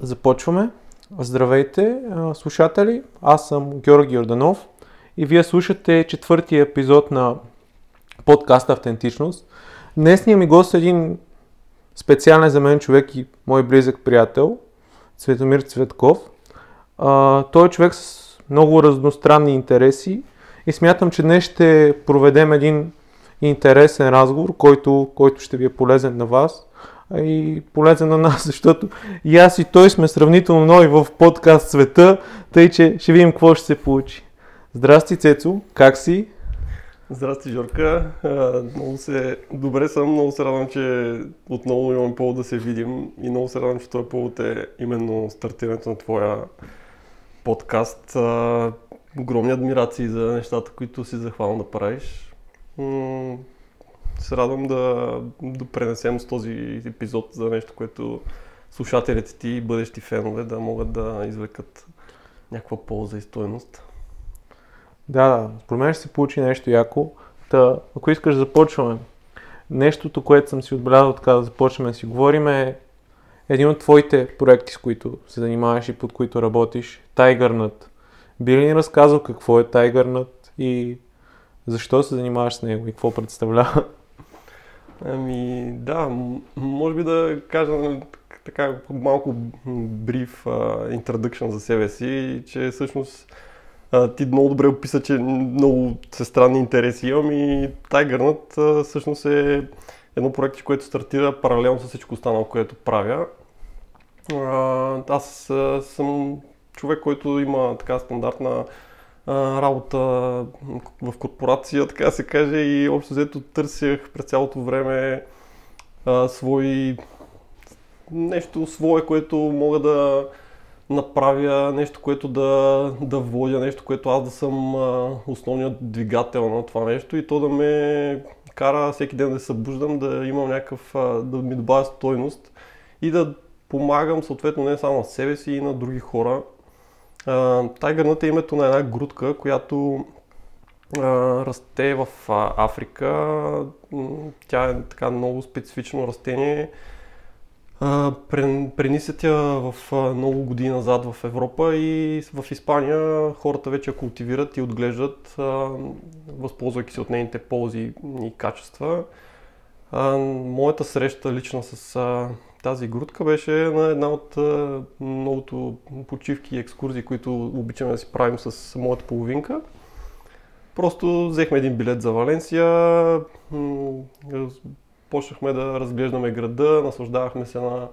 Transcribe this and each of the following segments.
Започваме. Здравейте, слушатели! Аз съм Георги Йорданов и вие слушате четвъртия епизод на подкаст Автентичност. Днесният ми гост е един специален за мен човек и мой близък приятел, Цветомир Цветков. той е човек с много разностранни интереси и смятам, че днес ще проведем един интересен разговор, който, който ще ви е полезен на вас и полезен на нас, защото и аз и той сме сравнително нови в подкаст света, тъй че ще видим какво ще се получи. Здрасти, Цецо, как си? Здрасти, Жорка. много се... Добре съм, много се радвам, че отново имаме повод да се видим и много се радвам, че този повод е именно стартирането на твоя подкаст. огромни адмирации за нещата, които си захвал да правиш се радвам да допренесем с този епизод за нещо, което слушателите ти и бъдещи фенове да могат да извлекат някаква полза и стоеност. Да, да. Според мен ще се получи нещо яко. Та, ако искаш да започваме. Нещото, което съм си отбелязал така да започнем да си говорим е един от твоите проекти, с които се занимаваш и под които работиш, Тайгърнат. Би ли ни разказал какво е Тайгърнат и защо се занимаваш с него и какво представлява? Ами да, може би да кажа нали, така малко бриф introduction за себе си, че всъщност ти много добре описа, че много се странни интереси имам и Тайгърнат всъщност е едно проект, което стартира паралелно с всичко останало, което правя. Аз съм човек, който има така стандартна работа в корпорация, така се каже, и общо взето търсях през цялото време а, свои нещо свое, което мога да направя, нещо, което да, да водя, нещо, което аз да съм а, основният двигател на това нещо. И то да ме кара всеки ден да се събуждам, да имам някакъв, а, да ми добавя стойност и да помагам съответно не само на себе си и на други хора Тайгърнът е името на една грудка, която расте в Африка. Тя е така много специфично растение. Пренисят я в много години назад в Европа и в Испания хората вече култивират и отглеждат, възползвайки се от нейните ползи и качества. А, моята среща лична с а, тази грудка беше на една от многото почивки и екскурзии, които обичаме да си правим с моята половинка. Просто взехме един билет за Валенсия, почнахме да разглеждаме града, наслаждавахме се на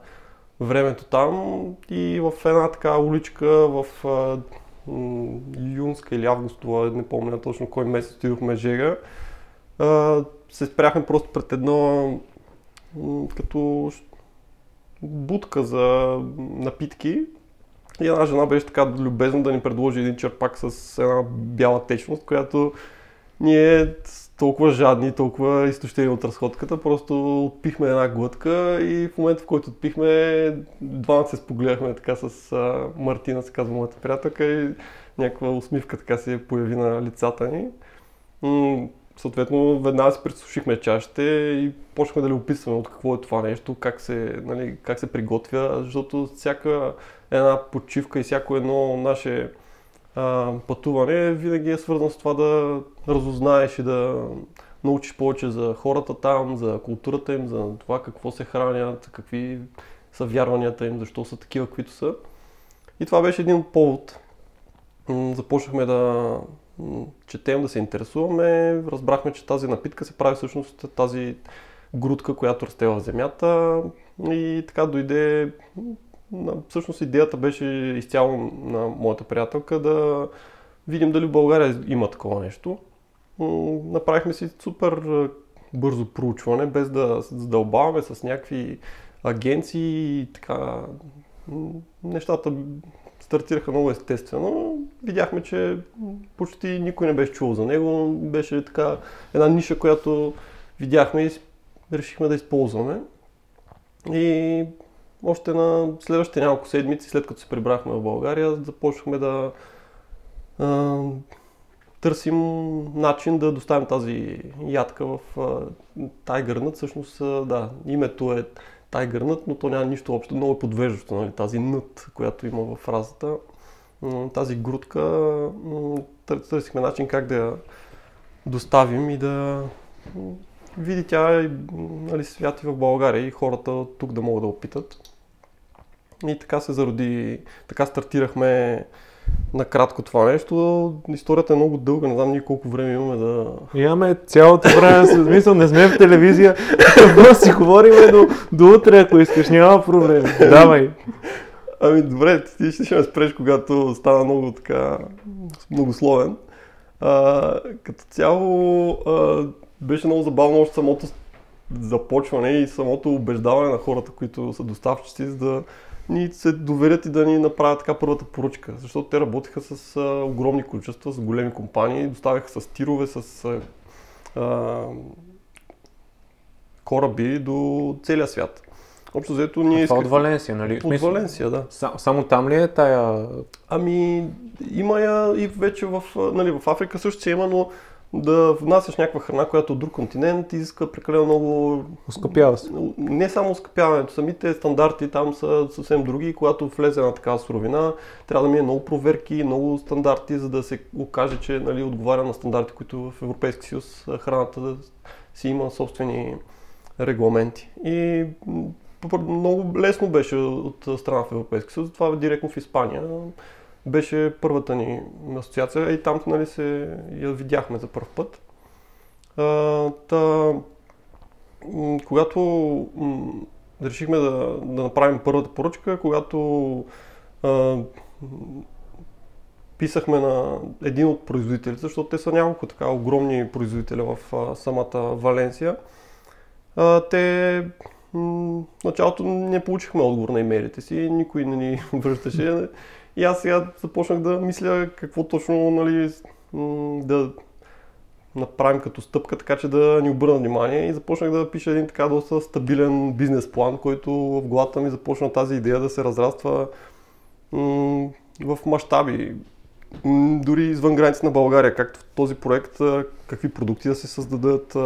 времето там и в една така уличка в юнска или августова, не помня точно кой месец отидохме Жега, се спряхме просто пред едно като будка за напитки и една жена беше така любезна да ни предложи един черпак с една бяла течност, която ние толкова жадни, толкова изтощени от разходката, просто отпихме една глътка и в момента в който отпихме, двамата се спогледахме така с а, Мартина, се казва моята приятелка и някаква усмивка така се появи на лицата ни. Съответно, веднага си присушихме чашите и почнахме да ли описваме от какво е това нещо, как се, нали, как се приготвя, защото всяка една почивка и всяко едно наше а, пътуване винаги е свързано с това да разузнаеш и да научиш повече за хората там, за културата им, за това какво се хранят, какви са вярванията им, защо са такива, каквито са. И това беше един повод. Започнахме да четем, да се интересуваме, разбрахме, че тази напитка се прави всъщност тази грудка, която расте в земята и така дойде всъщност идеята беше изцяло на моята приятелка да видим дали в България има такова нещо. Направихме си супер бързо проучване, без да задълбаваме с някакви агенции и така. Нещата стартираха много естествено. Видяхме, че почти никой не беше чул за него. Беше така една ниша, която видяхме и решихме да използваме. И още на следващите няколко седмици, след като се прибрахме в България, започнахме да а, търсим начин да доставим тази ядка в Тайгърнат. Всъщност, да, името е тайгър нът, но то няма нищо общо, много е подвеждащо, нали? тази нът, която има в фразата. Тази грудка, търсихме начин как да я доставим и да види тя нали, свят и в България и хората тук да могат да опитат. И така се зароди, така стартирахме накратко това нещо. Историята е много дълга, не знам ние колко време имаме да... Имаме цялото време, смисъл, не сме в телевизия, просто си говорим до, до утре, ако искаш, няма проблем. Давай. Ами добре, ти ще, ще ме спреш, когато стана много така многословен. А, като цяло а, беше много забавно още самото започване и самото убеждаване на хората, които са доставчици, за да ни се доверят и да ни направят така първата поръчка. Защото те работиха с а, огромни количества, с големи компании, доставяха с тирове, с а, кораби до целия свят. Общо взето ние. Това от Валенсия, нали? От Валенсия, да. само там ли е тая? Ами, има я и вече в, нали, в Африка също се има, но да внасяш някаква храна, която от друг континент изисква прекалено много... Оскъпява се. Не само оскъпяването, самите стандарти там са съвсем други и когато влезе на такава суровина, трябва да мине много проверки, много стандарти, за да се окаже, че нали, отговаря на стандарти, които в Европейски съюз храната да си има собствени регламенти. И много лесно беше от страна в Европейски съюз, това е директно в Испания беше първата ни асоциация и там нали, се я видяхме за първ път. А, та, когато решихме да, да направим първата поръчка, когато а, писахме на един от производителите, защото те са няколко така огромни производители в а, самата Валенсия, а, те м- началото не получихме отговор на имейлите си, никой не ни връщаше. И аз сега започнах да мисля какво точно нали, да направим като стъпка, така че да ни обърна внимание и започнах да пиша един така доста стабилен бизнес план, който в главата ми започна тази идея да се разраства в мащаби, дори извън границите на България, както в този проект, какви продукти да се създадат,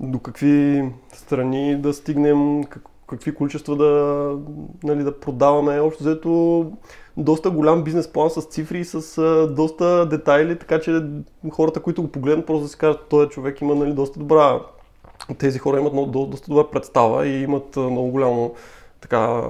до какви страни да стигнем, какви количества да, нали, да продаваме. Общо взето доста голям бизнес план с цифри и с а, доста детайли, така че хората, които го погледнат, просто да си кажат, този човек има нали, доста добра тези хора имат много, доста добра представа и имат много голямо така,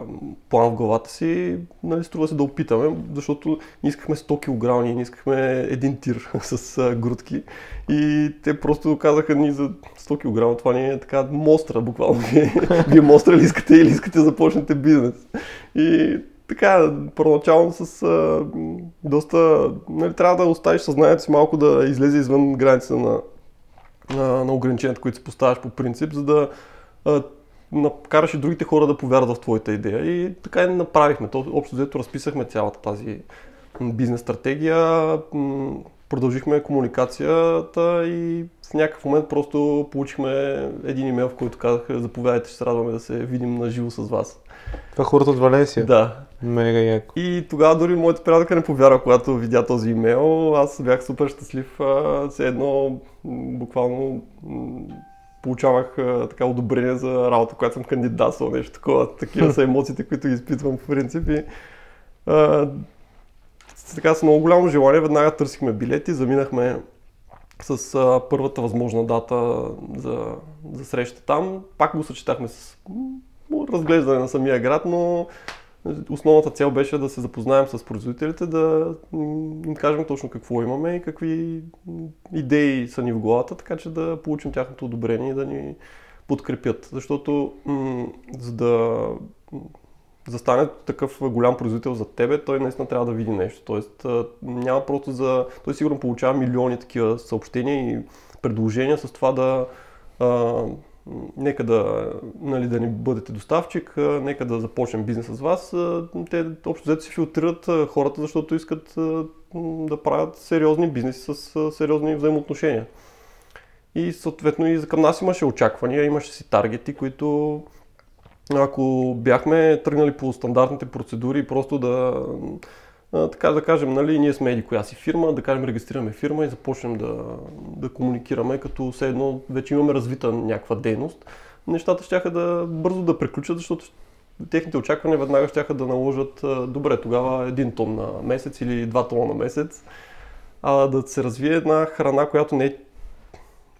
план в главата си, нали, струва се да опитаме, защото ние искахме 100 кг, ние искахме един тир с а, грудки и те просто казаха ни за 100 кг, това ни е така мостра, буквално. Вие мостра ли искате или искате да започнете бизнес. И така, първоначално с а, доста, нали, трябва да оставиш съзнанието си малко да излезе извън границата на, на, на ограниченията, които си поставяш по принцип, за да а, накараш и другите хора да повярват в твоята идея. И така и направихме. То, общо взето разписахме цялата тази бизнес стратегия, продължихме комуникацията и в някакъв момент просто получихме един имейл, в който казаха заповядайте, ще се радваме да се видим на живо с вас. Това хората от Валенсия? Да. Мега яко. И тогава дори моята приятелка не повярва, когато видя този имейл. Аз бях супер щастлив. Все едно, буквално получавах така одобрение за работа, която съм кандидатствал, нещо такова. Такива са емоциите, които изпитвам в принцип. И, а, така с много голямо желание веднага търсихме билети, заминахме с а, първата възможна дата за, за среща там. Пак го съчетахме с разглеждане на самия град, но основната цел беше да се запознаем с производителите, да им кажем точно какво имаме и какви идеи са ни в главата, така че да получим тяхното одобрение и да ни подкрепят. Защото м- за да застане такъв голям производител за тебе, той наистина трябва да види нещо. Тоест няма просто за... Той сигурно получава милиони такива съобщения и предложения с това да нека да, нали, да ни бъдете доставчик, нека да започнем бизнес с вас. Те общо взето си филтрират хората, защото искат да правят сериозни бизнеси с сериозни взаимоотношения. И съответно и към нас имаше очаквания, имаше си таргети, които ако бяхме тръгнали по стандартните процедури, просто да така да кажем, нали, ние сме еди коя си фирма, да кажем регистрираме фирма и започнем да, да комуникираме, като все едно вече имаме развита някаква дейност. нещата ще да бързо да приключат, защото техните очаквания веднага ще да наложат, добре, тогава един тон на месец или два тона на месец, а да се развие една храна, която не е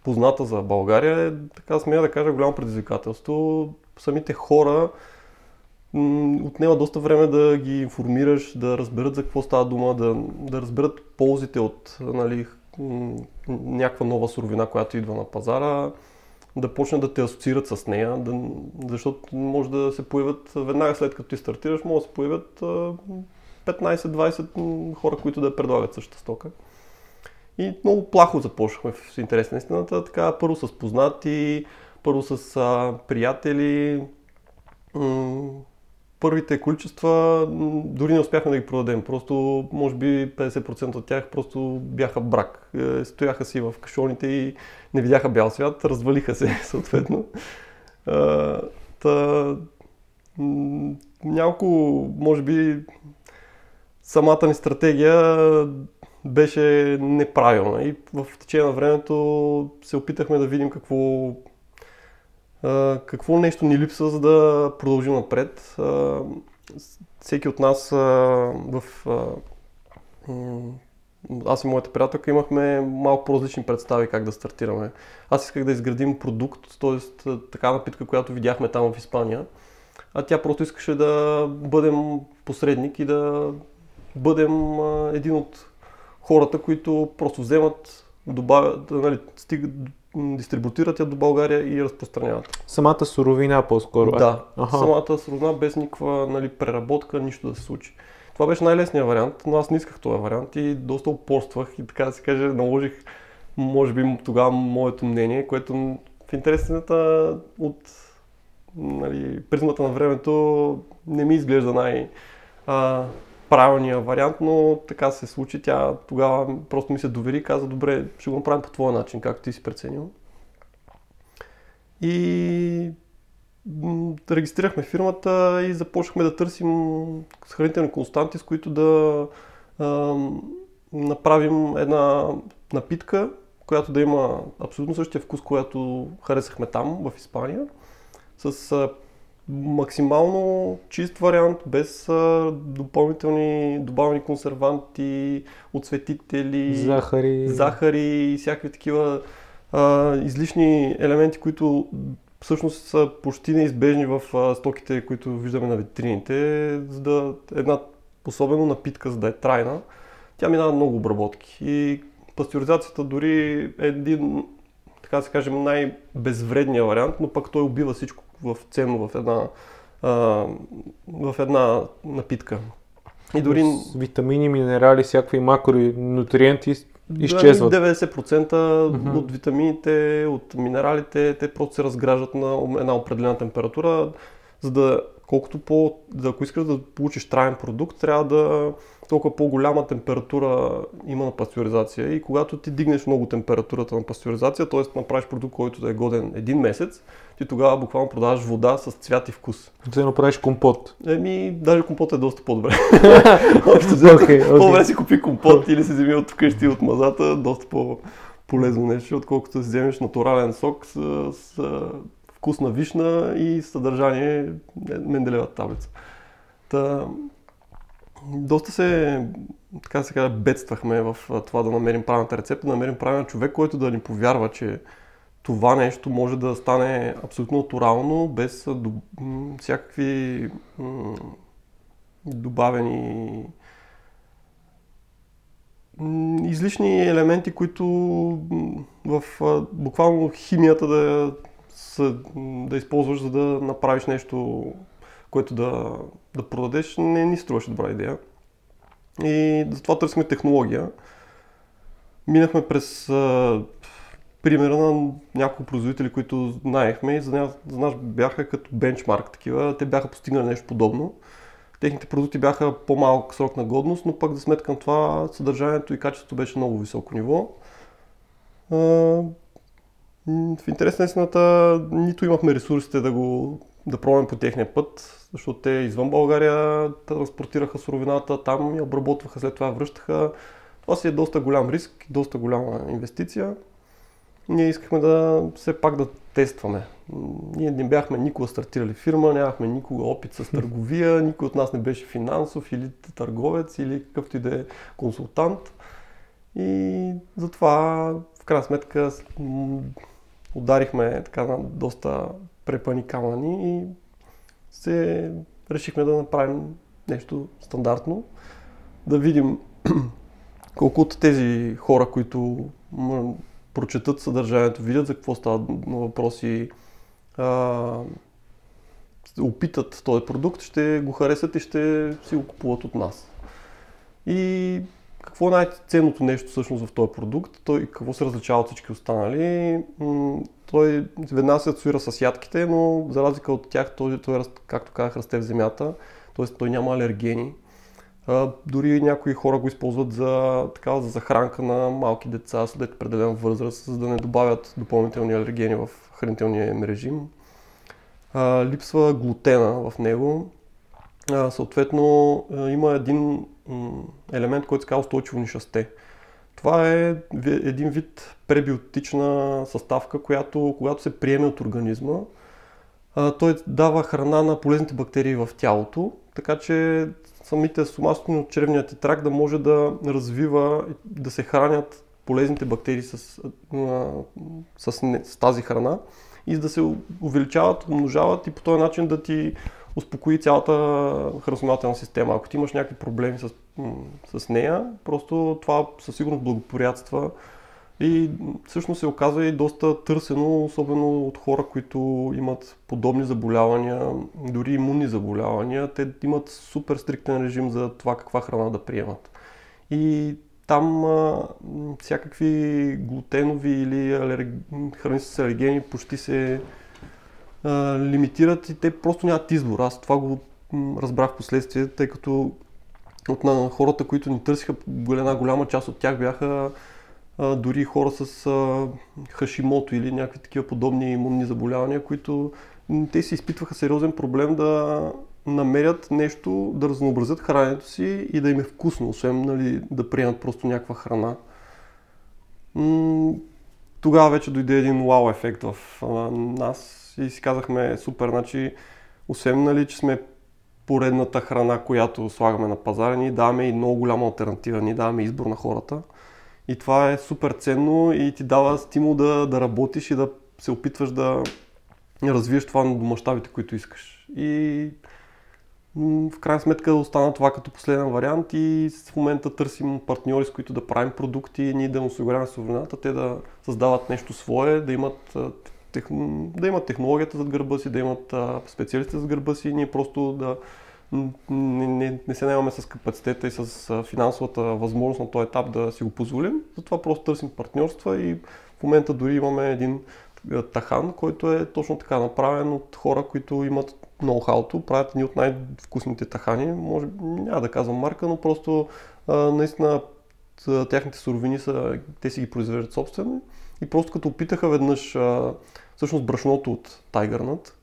позната за България, е, така смея да кажа, голямо предизвикателство. Самите хора отнема доста време да ги информираш, да разберат за какво става дума, да, да разберат ползите от нали, някаква нова суровина, която идва на пазара, да почнат да те асоциират с нея, да, защото може да се появят веднага след като ти стартираш, може да се появят 15-20 хора, които да предлагат същата стока. И много плахо започнахме в интерес на истината, така първо с познати, първо с а, приятели, първите количества дори не успяхме да ги продадем. Просто, може би 50% от тях просто бяха брак. Е, стояха си в кашоните и не видяха бял свят, развалиха се съответно. Та, няколко, може би, самата ни стратегия беше неправилна и в течение на времето се опитахме да видим какво какво нещо ни липсва, за да продължим напред. всеки от нас в аз и моята приятелка имахме малко по-различни представи как да стартираме. Аз исках да изградим продукт, т.е. така напитка, която видяхме там в Испания, а тя просто искаше да бъдем посредник и да бъдем един от хората, които просто вземат, добавят, нали, стигат, дистрибутират я до България и разпространяват. Самата суровина по-скоро? Да, Аха. самата суровина без никаква нали, преработка, нищо да се случи. Това беше най-лесният вариант, но аз не исках този вариант и доста упорствах и така да се каже, наложих, може би тогава моето мнение, което в интересната от нали, призмата на времето не ми изглежда най- а, правилния вариант, но така се случи. Тя тогава просто ми се довери и каза, добре, ще го направим по твоя начин, както ти си преценил. И регистрирахме фирмата и започнахме да търсим хранителни константи, с които да а, направим една напитка, която да има абсолютно същия вкус, която харесахме там, в Испания, с максимално чист вариант, без а, допълнителни добавени консерванти, отсветители, захари, захари и всякакви такива а, излишни елементи, които всъщност са почти неизбежни в а, стоките, които виждаме на витрините, за да една особено напитка, за да е трайна, тя минава много обработки. И пастеризацията дори е един, така да се кажем, най-безвредния вариант, но пък той убива всичко в ценно в една, а, в една напитка. И дори... С витамини, минерали, всякакви макронутриенти изчезват. 90% mm-hmm. от витамините, от минералите, те просто се разграждат на една определена температура, за да колкото по, да, ако искаш да получиш траен продукт, трябва да толкова по-голяма температура има на пастеризация и когато ти дигнеш много температурата на пастеризация, т.е. направиш продукт, който да е годен един месец, ти тогава буквално продаваш вода с цвят и вкус. Да направиш компот. Еми, даже компот е доста по-добре. okay, okay. По-добре си купи компот или си вземи от вкъщи от мазата, доста по-полезно нещо, отколкото да си вземеш натурален сок с, с вкусна вишна и съдържание Менделева таблица. Та, доста се, така се казва, бедствахме в това да намерим правилната рецепта, да намерим правилен човек, който да ни повярва, че това нещо може да стане абсолютно натурално, без всякакви добавени излишни елементи, които в буквално химията да, да използваш, за да направиш нещо, което да, да продадеш, не ни струваше добра идея. И затова търсихме технология. Минахме през примера на няколко производители, които знаехме и за нас, за нас бяха като бенчмарк такива. Те бяха постигнали нещо подобно. Техните продукти бяха по-малък срок на годност, но пък за сметка на това съдържанието и качеството беше много високо ниво. В интерес на истината, нито имахме ресурсите да го да пробваме по техния път, защото те извън България транспортираха суровината, там я обработваха, след това връщаха. Това си е доста голям риск, доста голяма инвестиция. Ние искахме да все пак да тестваме. Ние не бяхме никога стартирали фирма, нямахме никога опит с търговия, никой от нас не беше финансов или търговец или какъвто и да е консултант. И затова в крайна сметка ударихме така на доста препани камъни и се решихме да направим нещо стандартно, да видим колко от тези хора, които прочетат съдържанието, видят за какво става въпроси, а, опитат този продукт, ще го харесат и ще си го купуват от нас. И какво е най-ценното нещо всъщност в този продукт? Той какво се различава от всички останали? Той веднага се асоциира с ядките, но за разлика от тях той, той както казах, расте в земята, т.е. той няма алергени. Дори някои хора го използват за, така, за захранка на малки деца след определен възраст, за да не добавят допълнителни алергени в хранителния им режим. Липсва глутена в него. Съответно, има един елемент, който се казва устойчиво нишасте. Това е един вид пребиотична съставка, която когато се приеме от организма, а, той дава храна на полезните бактерии в тялото, така че самите стомасто червният ти трак да може да развива, да се хранят полезните бактерии с, с, с тази храна и да се увеличават, умножават и по този начин да ти успокои цялата храносмилателна система. Ако ти имаш някакви проблеми с, с нея, просто това със сигурност благоприятства и всъщност се оказва и доста търсено, особено от хора, които имат подобни заболявания, дори имунни заболявания. Те имат супер стриктен режим за това каква храна да приемат. И там а, всякакви глутенови или алерг... храни с алергени почти се лимитират и те просто нямат избор. Аз това го разбрах в последствие, тъй като от на хората, които ни търсиха, една голяма част от тях бяха а, дори хора с а, хашимото или някакви такива подобни имунни заболявания, които те си изпитваха сериозен проблем да намерят нещо, да разнообразят храненето си и да им е вкусно, освен нали, да приемат просто някаква храна. М- тогава вече дойде един вау ефект в а, нас и си казахме супер, значи, освен нали, че сме поредната храна, която слагаме на пазара, ние даваме и много голяма альтернатива, ние даваме избор на хората. И това е супер ценно и ти дава стимул да, да работиш и да се опитваш да развиеш това на мащабите, които искаш. И в крайна сметка остана това като последен вариант и в момента търсим партньори, с които да правим продукти, ние да осигуряваме суровината, те да създават нещо свое, да имат, тех... да имат технологията зад гърба си, да имат специалисти зад гърба си и ние просто да не, не, не се наемаме с капацитета и с финансовата възможност на този етап да си го позволим. Затова просто търсим партньорства и в момента дори имаме един тахан, който е точно така направен от хора, които имат ноу-хауто, правят ни от най-вкусните тахани. Може, няма да казвам марка, но просто а, наистина тяхните суровини са, те си ги произвеждат собствено. И просто като опитаха веднъж а, всъщност брашното от Тайгърнат,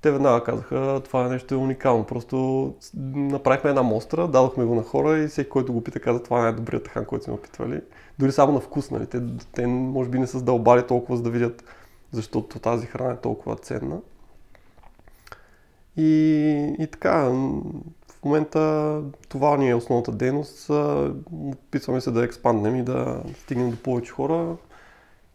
те веднага казаха, това е нещо уникално. Просто направихме една мостра, дадохме го на хора и всеки, който го пита, каза, това е най-добрият тахан, който сме опитвали. Дори само на вкус, нали? Те, те може би не са задълбали толкова, за да видят, защото тази храна е толкова ценна. И, и така, в момента това ни е основната дейност. Опитваме се да експанднем и да стигнем до повече хора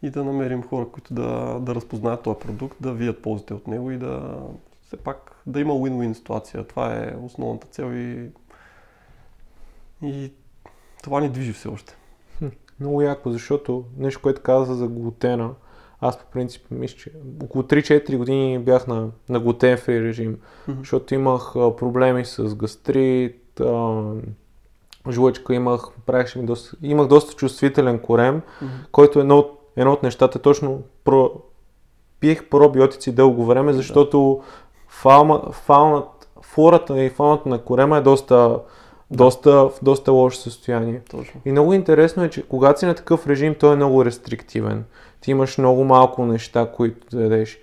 и да намерим хора, които да, да разпознаят този продукт, да видят ползите от него и да все пак да има win-win ситуация. Това е основната цел и, и това ни движи все още. Много яко, защото нещо, което каза за глутена, аз по принцип мисля, че около 3-4 години бях на, на глутен фри режим, mm-hmm. защото имах а, проблеми с гастрит, а, жлъчка, имах, правеше ми доста, имах доста чувствителен корем, mm-hmm. който е едно от едно от нещата точно про... пиех пробиотици дълго време, защото да. фауна, фаунат, флората и фауната на корема е доста, доста, в доста лошо състояние. Точно. И много интересно е, че когато си на такъв режим, той е много рестриктивен. Ти имаш много малко неща, които да дадеш.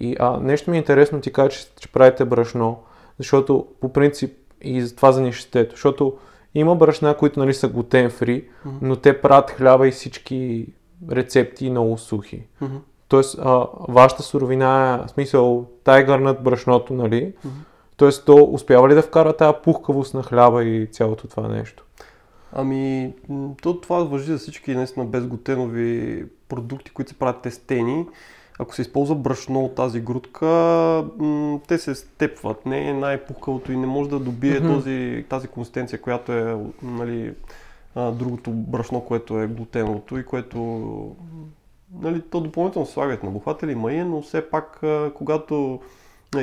И а, нещо ми е интересно, ти кажа, че, че правите брашно, защото по принцип и за това за нещето, защото има брашна, които нали, са глутен фри, mm-hmm. но те правят хляба и всички рецепти много сухи. Mm-hmm. Тоест, а, вашата суровина е, в смисъл, тайгър над брашното, нали? Mm-hmm. Тоест, то успява ли да вкара тази пухкавост на хляба и цялото това нещо? Ами, то, това въжи за всички наистина безглутенови продукти, които се правят тестени. Ако се използва брашно от тази грудка, м- те се степват. Не е най-пухкавото и не може да добие mm-hmm. този, тази консистенция, която е нали, а, другото брашно, което е глутеновото и което нали, то допълнително слагат на бухватели, мае, но все пак, а, когато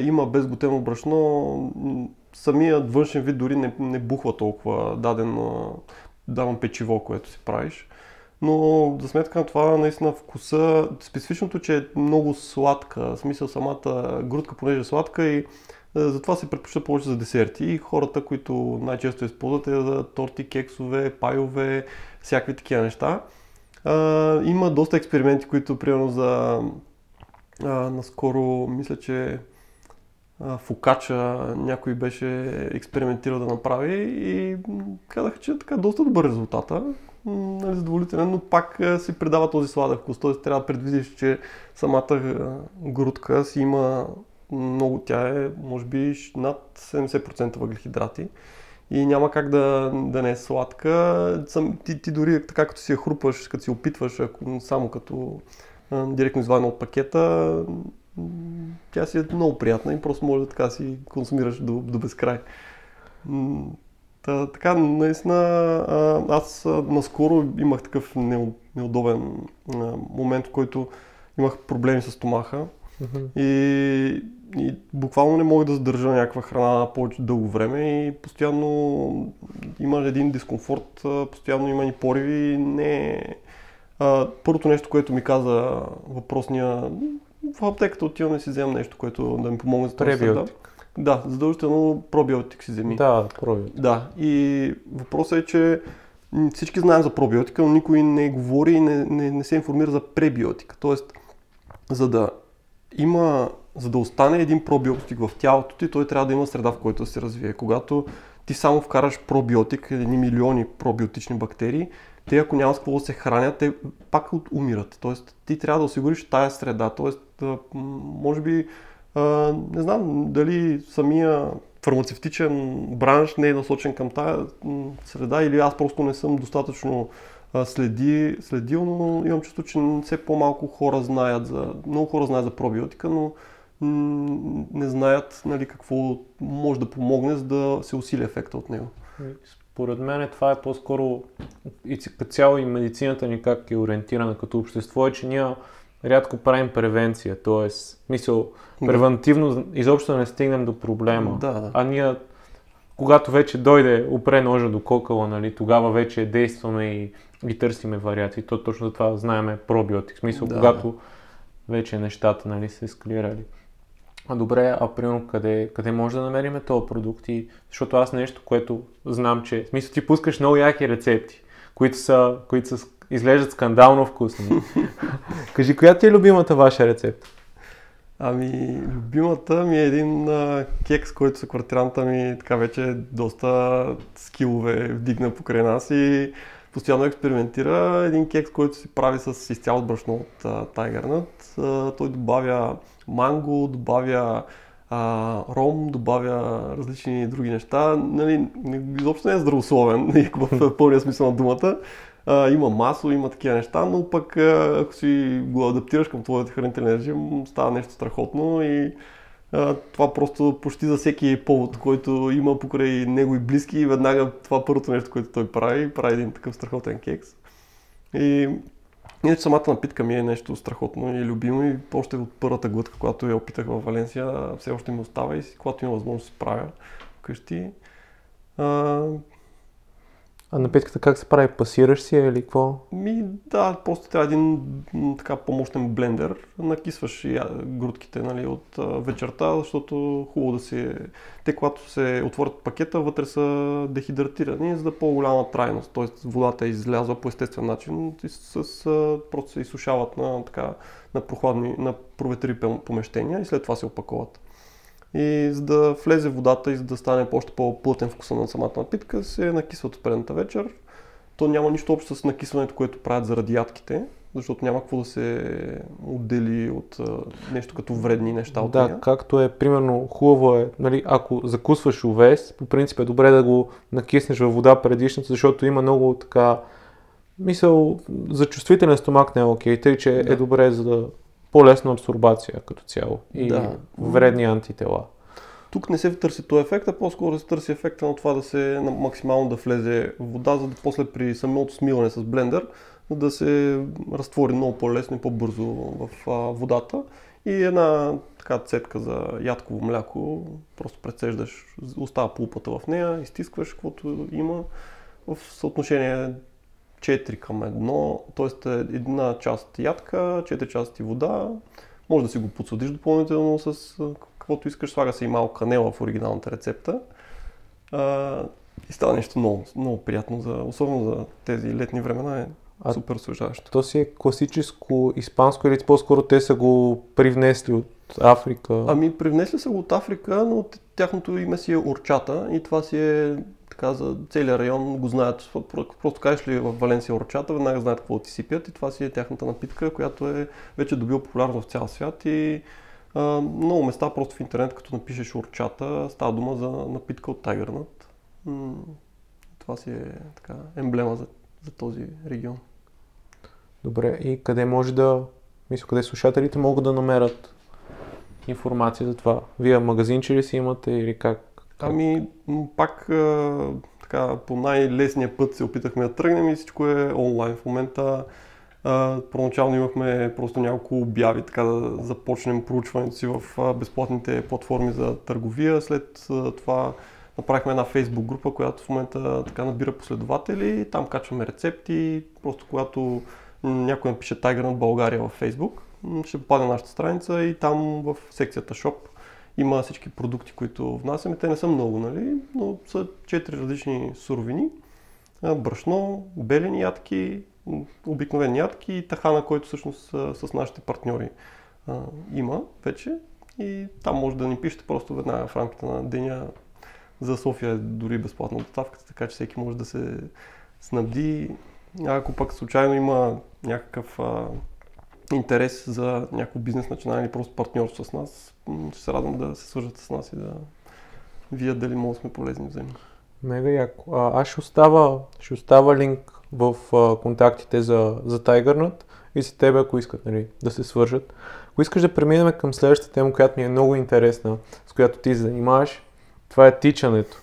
има безглутеново брашно, самият външен вид дори не, не бухва толкова даден, даден печиво, което си правиш. Но за сметка на това, наистина вкуса, специфичното, че е много сладка, в смисъл самата грудка, понеже е сладка и затова се предпочита повече за десерти и хората, които най-често използват е за торти, кексове, пайове, всякакви такива неща. А, има доста експерименти, които примерно за а, наскоро, мисля, че фокача някой беше експериментирал да направи и казах, че е така доста добър резултата, нали, задоволителен, но пак си придава този сладък вкус. Т.е. трябва да предвидиш, че самата грудка си има много, тя е може би над 70% въглехидрати и няма как да, да не е сладка. Ти, ти дори така като си я хрупаш, като си опитваш, ако, само като а, директно извадена от пакета, тя си е много приятна и просто може да така си консумираш до, до безкрай. Та, така, наистина, аз наскоро имах такъв неудобен момент, в който имах проблеми с стомаха. И, и буквално не мога да задържа някаква храна повече дълго време и постоянно има един дискомфорт, постоянно има и пориви не Първото нещо, което ми каза въпросния в аптеката отивам и си вземам нещо, което да ми помогне за този Пребиотик. Да, задължително пробиотик си вземи. Да, пробиотик. Да, и въпросът е, че всички знаем за пробиотика, но никой не говори и не, не, не се информира за пребиотика. Тоест, за да има, за да остане един пробиотик в тялото ти, той трябва да има среда, в която да се развие. Когато ти само вкараш пробиотик, едни милиони пробиотични бактерии, те ако няма с какво да се хранят, те пак умират. Тоест ти трябва да осигуриш тая среда. Тоест, може би, не знам дали самия фармацевтичен бранш не е насочен към тая среда или аз просто не съм достатъчно следи, следил, но имам чувство, че все по-малко хора знаят за, много хора знаят за пробиотика, но не знаят нали, какво може да помогне, за да се усили ефекта от него. Според мен това е по-скоро и като цяло и медицината ни как е ориентирана като общество е, че ние рядко правим превенция, т.е. мисъл, превентивно изобщо не стигнем до проблема. Да, да. А ние, когато вече дойде, опре ножа до кокала, нали, тогава вече действаме и, и търсиме вариации. То точно за това знаеме пробиотик. Смисъл, да, когато да. вече нещата нали, се ескалирали. А добре, а примерно къде, къде може да намерим този продукт? И, защото аз нещо, което знам, че... В смисъл ти пускаш много яки рецепти, които са, които са изглеждат скандално вкусни. Кажи, коя ти е любимата ваша рецепта? Ами, любимата ми е един а, кекс, който са квартиранта ми така вече доста скилове вдигна покрай нас и постоянно експериментира. Един кекс, който се прави с изцяло брашно от Tiger Nut. той добавя манго, добавя а, ром, добавя различни други неща. Нали, изобщо не е здравословен в пълния смисъл на думата. А, има масло, има такива неща, но пък ако си го адаптираш към твоят хранителен режим, става нещо страхотно и а, това просто почти за всеки повод, който има покрай него и близки, веднага това първото нещо, което той прави, прави един такъв страхотен кекс. И Иначе самата напитка ми е нещо страхотно и любимо и още от първата глътка, когато я опитах в Валенсия, все още ми остава и когато има възможност да се правя вкъщи. А, а напитката как се прави? Пасираш си или какво? Ми, да, просто трябва един така по-мощен блендер. Накисваш грудките нали, от вечерта, защото хубаво да се... Те, когато се отворят пакета, вътре са дехидратирани, за да по-голяма трайност. Тоест водата е излязла по естествен начин и с, с, просто се изсушават на, така, на прохладни, на проветри помещения и след това се опаковат. И за да влезе водата и за да стане още по-плътен вкуса на самата напитка, се накисват от предната вечер. То няма нищо общо с накисването, което правят заради ядките. защото няма какво да се отдели от нещо като вредни неща от Да, нея. както е, примерно, хубаво е, нали, ако закусваш овес, по принцип е добре да го накиснеш във вода предишната, защото има много така, мисъл, за чувствителен стомак не е окей, тъй че Да. е добре за да по-лесна абсорбация като цяло и Да. вредни антитела. Тук не се търси този ефект, а по-скоро се търси ефекта на това да се максимално да влезе вода, за да после при самото смиване с блендер да се разтвори много по-лесно и по-бързо в водата. И една така цетка за ядково мляко, просто прецеждаш, остава пулпата в нея, изтискваш каквото има в съотношение 4 към 1, т.е. една част ядка, 4 части вода. Може да си го подсладиш допълнително с каквото искаш. Слага се и малко канела в оригиналната рецепта. А, и става нещо много, много приятно, за, особено за тези летни времена е А- супер освежаващо. То си е класическо испанско или по-скоро те са го привнесли от Африка? Ами привнесли са го от Африка, но тяхното име си е Орчата и това си е така за целия район го знаят. Про- Просто кажеш ли в Валенсия Орчата, веднага знаят какво ти си пият и това си е тяхната напитка, която е вече добила популярност в цял свят и а, много места просто в интернет, като напишеш Орчата, става дума за напитка от. М, Това си е така емблема за, за този регион. Добре, и къде може да, мисля, къде слушателите могат да намерят информация за това? Вие магазинче ли си имате или как? Ами, пак така, по най-лесния път се опитахме да тръгнем и всичко е онлайн в момента. Първоначално имахме просто няколко обяви, така да започнем проучването си в безплатните платформи за търговия. След това направихме една фейсбук група, която в момента така набира последователи. Там качваме рецепти. Просто когато някой напише Tiger Nut България във м, ще попадне на нашата страница и там в секцията Shop има всички продукти, които внасяме. Те не са много, нали? но са четири различни суровини. Брашно, белени ядки, обикновени ядки и тахана, който всъщност с нашите партньори има вече. И там може да ни пишете просто веднага в рамките на деня. За София е дори безплатна доставката, така че всеки може да се снабди. Ако пък случайно има някакъв интерес за някакво бизнес начинание или просто партньорство с нас, ще се радвам да се свържат с нас и да вие дали може да сме полезни взаимно. Мега яко. А, аз ще оставя, ще оставя линк в а, контактите за, за TigerNut и за тебе, ако искат нали, да се свържат. Ако искаш да преминем към следващата тема, която ми е много интересна, с която ти се занимаваш, това е тичането.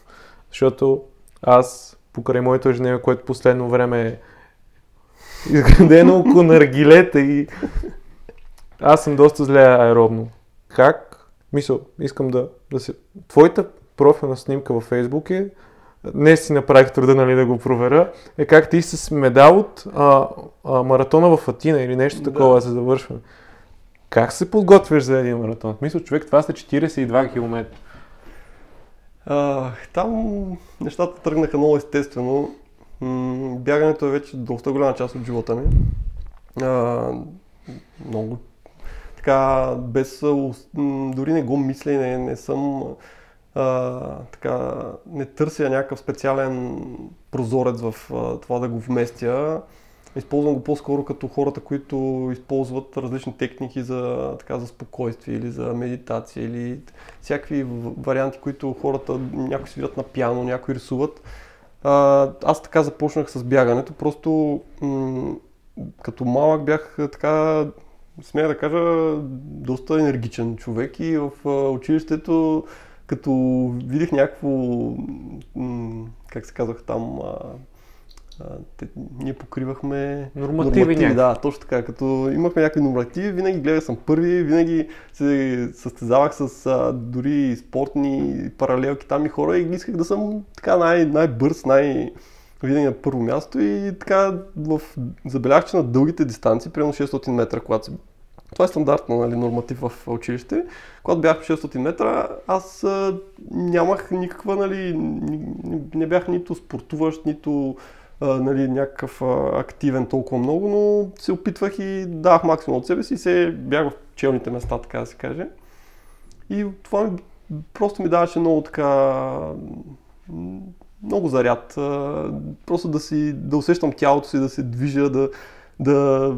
Защото аз, покрай моето ежедневие, което последно време изградено около наргилета и аз съм доста зле аеробно. Как? Мисъл, искам да, да се... Твоята профилна снимка във Фейсбук е не си направих труда нали, да го проверя, е как ти с медал от а, а, маратона в Атина или нещо Да. такова за завършване. Как се подготвяш за един маратон? Мисля, човек, това са 42 км. А, там нещата тръгнаха много естествено. Бягането е вече доста голяма част от живота ми. А, много така, без, дори не го мисля и не, не съм а, така, не търся някакъв специален прозорец в а, това да го вместя. Използвам го по-скоро като хората, които използват различни техники за, така, за спокойствие или за медитация или всякакви варианти, които хората, някои свират на пиано, някои рисуват. Аз така започнах с бягането, просто м- като малък бях така, смея да кажа, доста енергичен човек и в а, училището, като видих някакво, м- как се казах там, а, а, те, ние покривахме Нормативи някакви. да, точно така. Като имахме някакви нормативи, винаги гледах съм първи, винаги се състезавах с а, дори спортни паралелки там и хора и исках да съм така най- най-бърз, най- винаги на първо място и така в... забелязах, че на дългите дистанции, примерно 600 метра, когато се това е стандартно нали, норматив в училище. Когато бях 600 метра, аз а, нямах никаква, нали, не бях нито спортуващ, нито а, нали, някакъв а, активен толкова много, но се опитвах и давах максимум от себе си и се бях в челните места, така да се каже. И това ми, просто ми даваше много така много заряд. Просто да си, да усещам тялото си, да се движа, да, да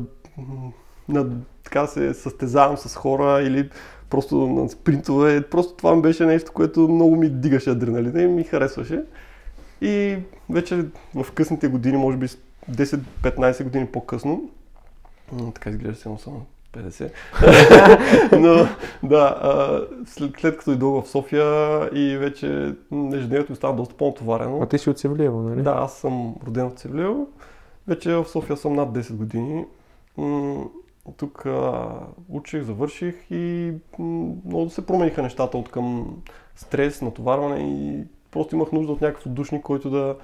на, така се състезавам с хора или просто на спринтове. Просто това ми беше нещо, което много ми дигаше адреналина и ми харесваше. И вече в късните години, може би 10-15 години по-късно, така изглежда само само 50. Но да, след, след като идох в София и вече ежедневието ми става доста по-натоварено. А ти си от Севлиево, нали? Да, аз съм роден в Севлиево. Вече в София съм над 10 години. Тук а, учих, завърших и много се промениха нещата от към стрес, натоварване и просто имах нужда от някакъв отдушник, който да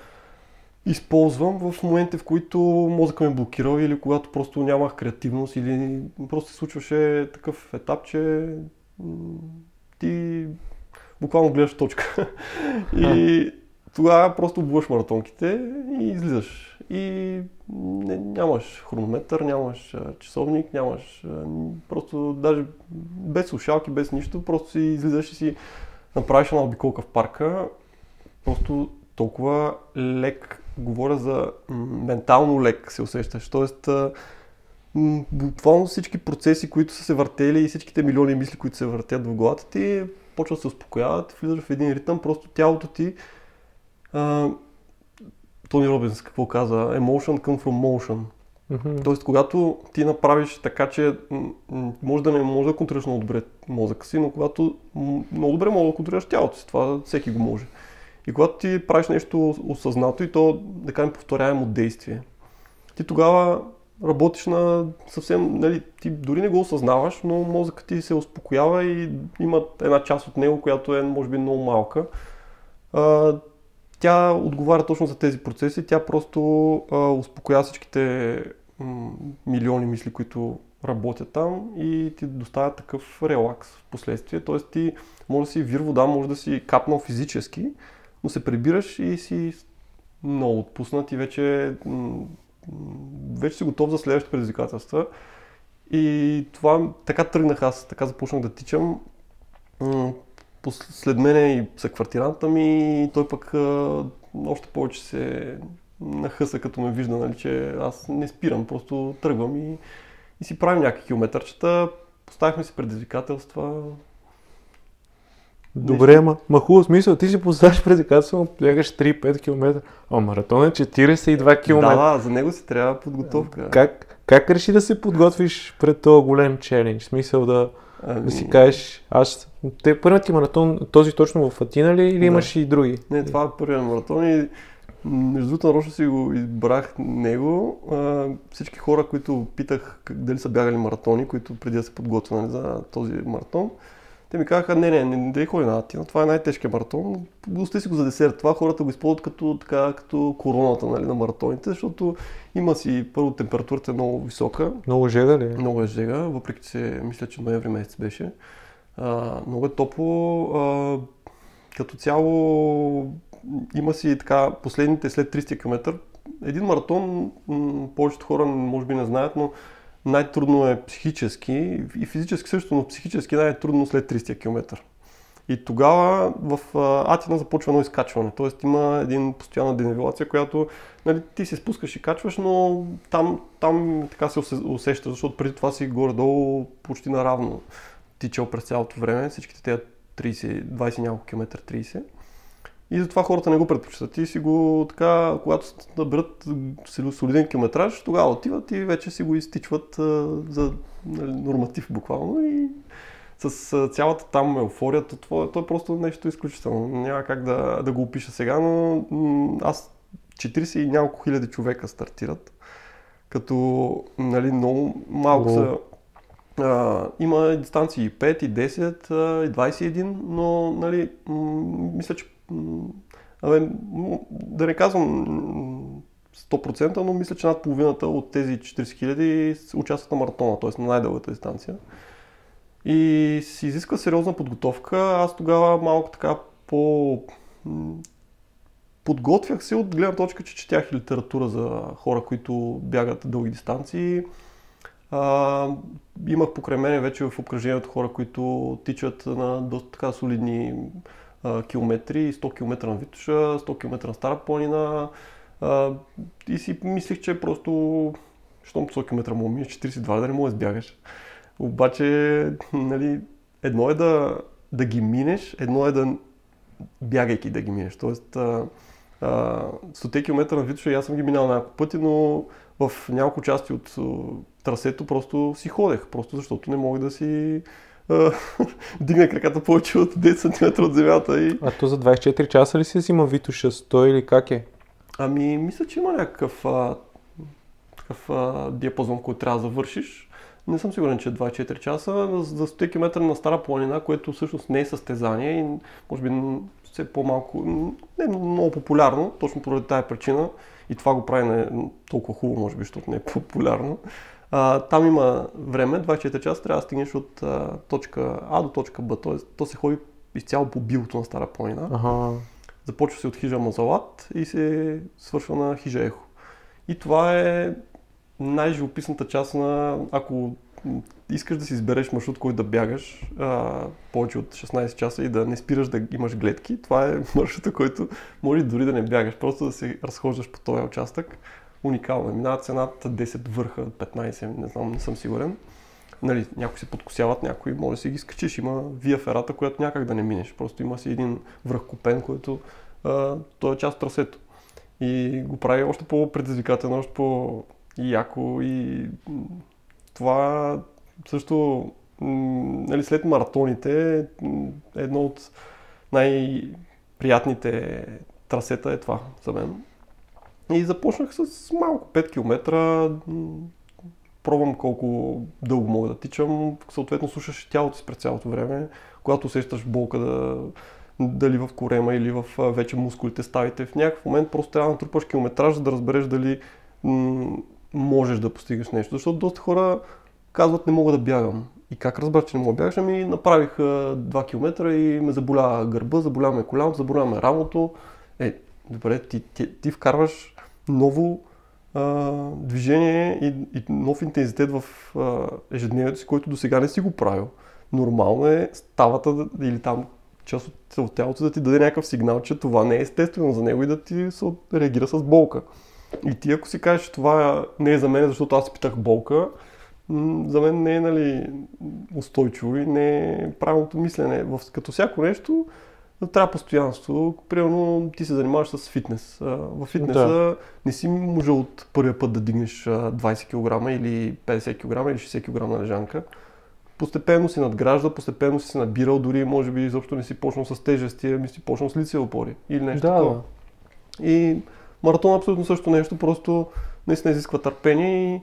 използвам в момента, в които мозъка ми е блокирал или когато просто нямах креативност или просто се случваше такъв етап, че ти буквално гледаш точка. и тогава просто обуваш маратонките и излизаш. И не, нямаш хронометър, нямаш часовник, нямаш просто даже без слушалки, без нищо, просто си излизаш и си направиш една обиколка в парка. Просто толкова лек, говоря за ментално лек се усещаш. Тоест, буквално всички процеси, които са се въртели и всичките милиони мисли, които се въртят в главата ти, почват да се успокояват, влизаш в един ритъм, просто тялото ти а, Тони Робинс какво каза? Emotion come from motion. Mm-hmm. Тоест, когато ти направиш така, че може да не може да контролираш много добре мозъка си, но когато много добре може да контролираш тялото си, това всеки го може. И когато ти правиш нещо осъзнато и то, да кажем, повторяемо действие, ти тогава работиш на съвсем, нали, ти дори не го осъзнаваш, но мозъкът ти се успокоява и има една част от него, която е, може би, много малка. А, тя отговаря точно за тези процеси, тя просто а, успокоява всичките м- милиони мисли, които работят там и ти доставя такъв релакс в последствие. Тоест ти може да си вир вода, може да си капнал физически, но се прибираш и си много отпуснат и вече, вече си готов за следващите предизвикателства. И това така тръгнах аз, така започнах да тичам. След мене и са квартиранта ми и той пък още повече се нахъса като ме вижда, нали, че аз не спирам, просто тръгвам и, и си правим някакви километърчета. Поставихме си предизвикателства, Добре, ма, ма хубаво смисъл, ти си поставяш предизвикателство, бягаш 3-5 км, а маратон е 42 км. Да, да, за него си трябва подготовка. Как, как реши да се подготвиш пред този голем челендж? В смисъл да, ами... да си кажеш, аз, те, първият ти маратон, този точно в Атина ли или да. имаш и други? Не, това е първият маратон и между другото нарочно си го избрах него. А, всички хора, които питах дали са бягали маратони, които преди да се подготвят за този маратон, те ми казаха, не, не, не, не, не ходи на Атина, това е най-тежкият маратон. Гости си го за десерт. Това хората го използват като, така, като короната нали, на маратоните, защото има си, първо температурата е много висока. Много жега ли? Много е жега, въпреки че мисля, че ноември месец беше. А, много е топло. А, като цяло има си така последните след 300 км. Един маратон, повечето хора може би не знаят, но най-трудно е психически и физически също, но психически най-трудно след 300 км. И тогава в Атина започва едно изкачване, т.е. има един постоянна денивелация, която нали, ти се спускаш и качваш, но там, там така се усеща, защото преди това си горе-долу почти наравно тичал през цялото време, всичките тези 30, 20 няколко километра, 30. И затова хората не го предпочитат. И си го така, когато наберат солиден километраж, тогава отиват и вече си го изтичват а, за нали, норматив буквално и с а, цялата там еуфория, то, това, то е просто нещо изключително. Няма как да, да го опиша сега, но м- аз 40 и няколко хиляди човека стартират, като нали, много малко са Uh, има дистанции и 5, и 10, uh, и 21, но нали, м- мисля, че Абе, да не казвам 100%, но мисля, че над половината от тези 40 хиляди участват на маратона, т.е. на най-дългата дистанция. И си изисква сериозна подготовка. Аз тогава малко така по... Подготвях се от гледна точка, че четях литература за хора, които бягат дълги дистанции. А, имах покрай мене вече в обкръжението хора, които тичат на доста така солидни километри, 100 км на Витоша, 100 км на Стара планина. И си мислих, че просто щом 100 км му минеш 42 да не можеш да сбягаш. Обаче, нали, едно е да, да ги минеш, едно е да бягайки да ги минеш. Тоест, а, а, 100 км на Витоша и аз съм ги минал няколко пъти, но в няколко части от трасето просто си ходех, просто защото не мога да си дигна краката повече от 10 см от земята. И... А то за 24 часа ли си взима Витоша 100 или как е? Ами, мисля, че има някакъв а, такъв а, диапазон, който трябва да завършиш. Не съм сигурен, че е 24 часа. За 100 км на Стара планина, което всъщност не е състезание и може би все по-малко, не е много популярно, точно поради тази причина. И това го прави не толкова хубаво, може би, защото не е популярно. А, там има време, 24 часа, трябва да стигнеш от а, точка А до точка Б. Т.е. то се ходи изцяло по билото на Стара планина. Ага. Започва се от хижа Мазалат и се свършва на хижа Ехо. И това е най-живописната част на, ако искаш да си избереш маршрут, който да бягаш а, повече от 16 часа и да не спираш да имаш гледки, това е маршрута, който може дори да не бягаш, просто да се разхождаш по този участък. Уникално. Минават се над 10 върха, 15, не знам, не съм сигурен. Нали, някои се подкосяват, някои може да си ги скачиш. Има вия ферата, която някак да не минеш. Просто има си един връх купен, който а, той е част от трасето. И го прави още по-предизвикателно, още по-яко и това също нали, след маратоните едно от най-приятните трасета е това за мен. И започнах с малко 5 км, пробвам колко дълго мога да тичам, съответно слушаш тялото си през цялото време, когато усещаш болка да, дали в корема или в вече мускулите ставите. В някакъв момент просто трябва да натрупаш километраж, за да разбереш дали можеш да постигаш нещо. Защото доста хора казват не мога да бягам. И как разбрах, че не мога да бягаш? Ами направих 2 км и ме заболя гърба, заболя ме коляното, заболя ме рамото. Е, добре, ти, ти, ти вкарваш ново а, движение и, и нов интензитет в а, ежедневието си, който до сега не си го правил. Нормално е ставата или там част от, от тялото да ти даде някакъв сигнал, че това не е естествено за него и да ти се реагира с болка. И ти ако си кажеш, че това не е за мен, защото аз питах болка, за мен не е нали, устойчиво и не е правилното мислене. В, като всяко нещо трябва постоянство. Примерно ти се занимаваш с фитнес. В фитнеса да. не си можел от първия път да дигнеш 20 кг или 50 кг или 60 кг на лежанка. Постепенно си надгражда, постепенно си се набирал, дори може би изобщо не си почнал с тежести, ами си почнал с лицеви опори или нещо да, такова. Да. И маратон е абсолютно също нещо, просто наистина изисква търпение и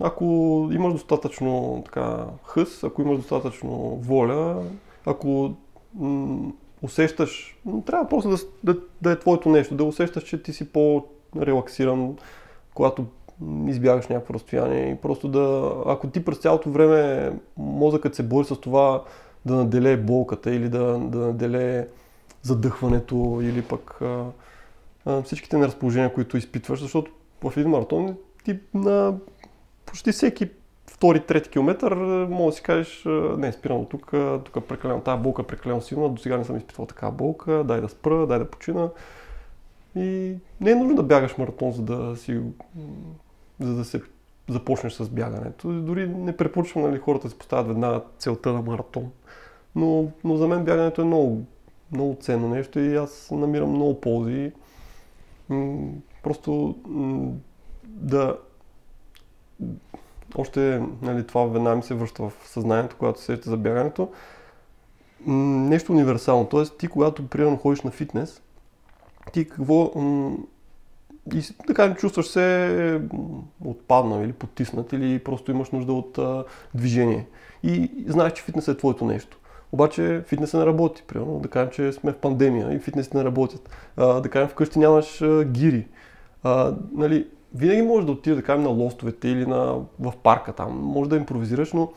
ако имаш достатъчно така, хъс, ако имаш достатъчно воля, ако м- усещаш, трябва просто да, да, да е твоето нещо, да усещаш, че ти си по-релаксиран, когато избягаш някакво разстояние и просто да, ако ти през цялото време мозъкът се бори с това да наделее болката или да, да наделее задъхването или пък а, а, всичките неразположения, които изпитваш, защото в един маратон ти на почти всеки втори, трети километър може да си кажеш, не, спирам до тук, тук е прекалено, тази болка е прекалено силна, до сега не съм изпитвал такава болка, дай да спра, дай да почина. И не е нужно да бягаш маратон, за да си, за да се започнеш с бягането. Дори не препоръчвам нали, хората да си поставят веднага целта на маратон. Но, но за мен бягането е много, много ценно нещо и аз намирам много ползи. Просто да още нали, това веднага ми се връща в съзнанието, когато се сеща за бягането. Нещо универсално. Тоест, ти когато примерно ходиш на фитнес, ти какво... И така чувстваш се отпаднал или потиснат или просто имаш нужда от а, движение. И знаеш, че фитнес е твоето нещо. Обаче фитнесът не работи. Примерно, да кажем, че сме в пандемия и фитнесите не работят. А, да кажем, вкъщи нямаш а, гири. А, нали, винаги можеш да отидеш, да кажем, на лостовете или на, в парка там. Може да импровизираш, но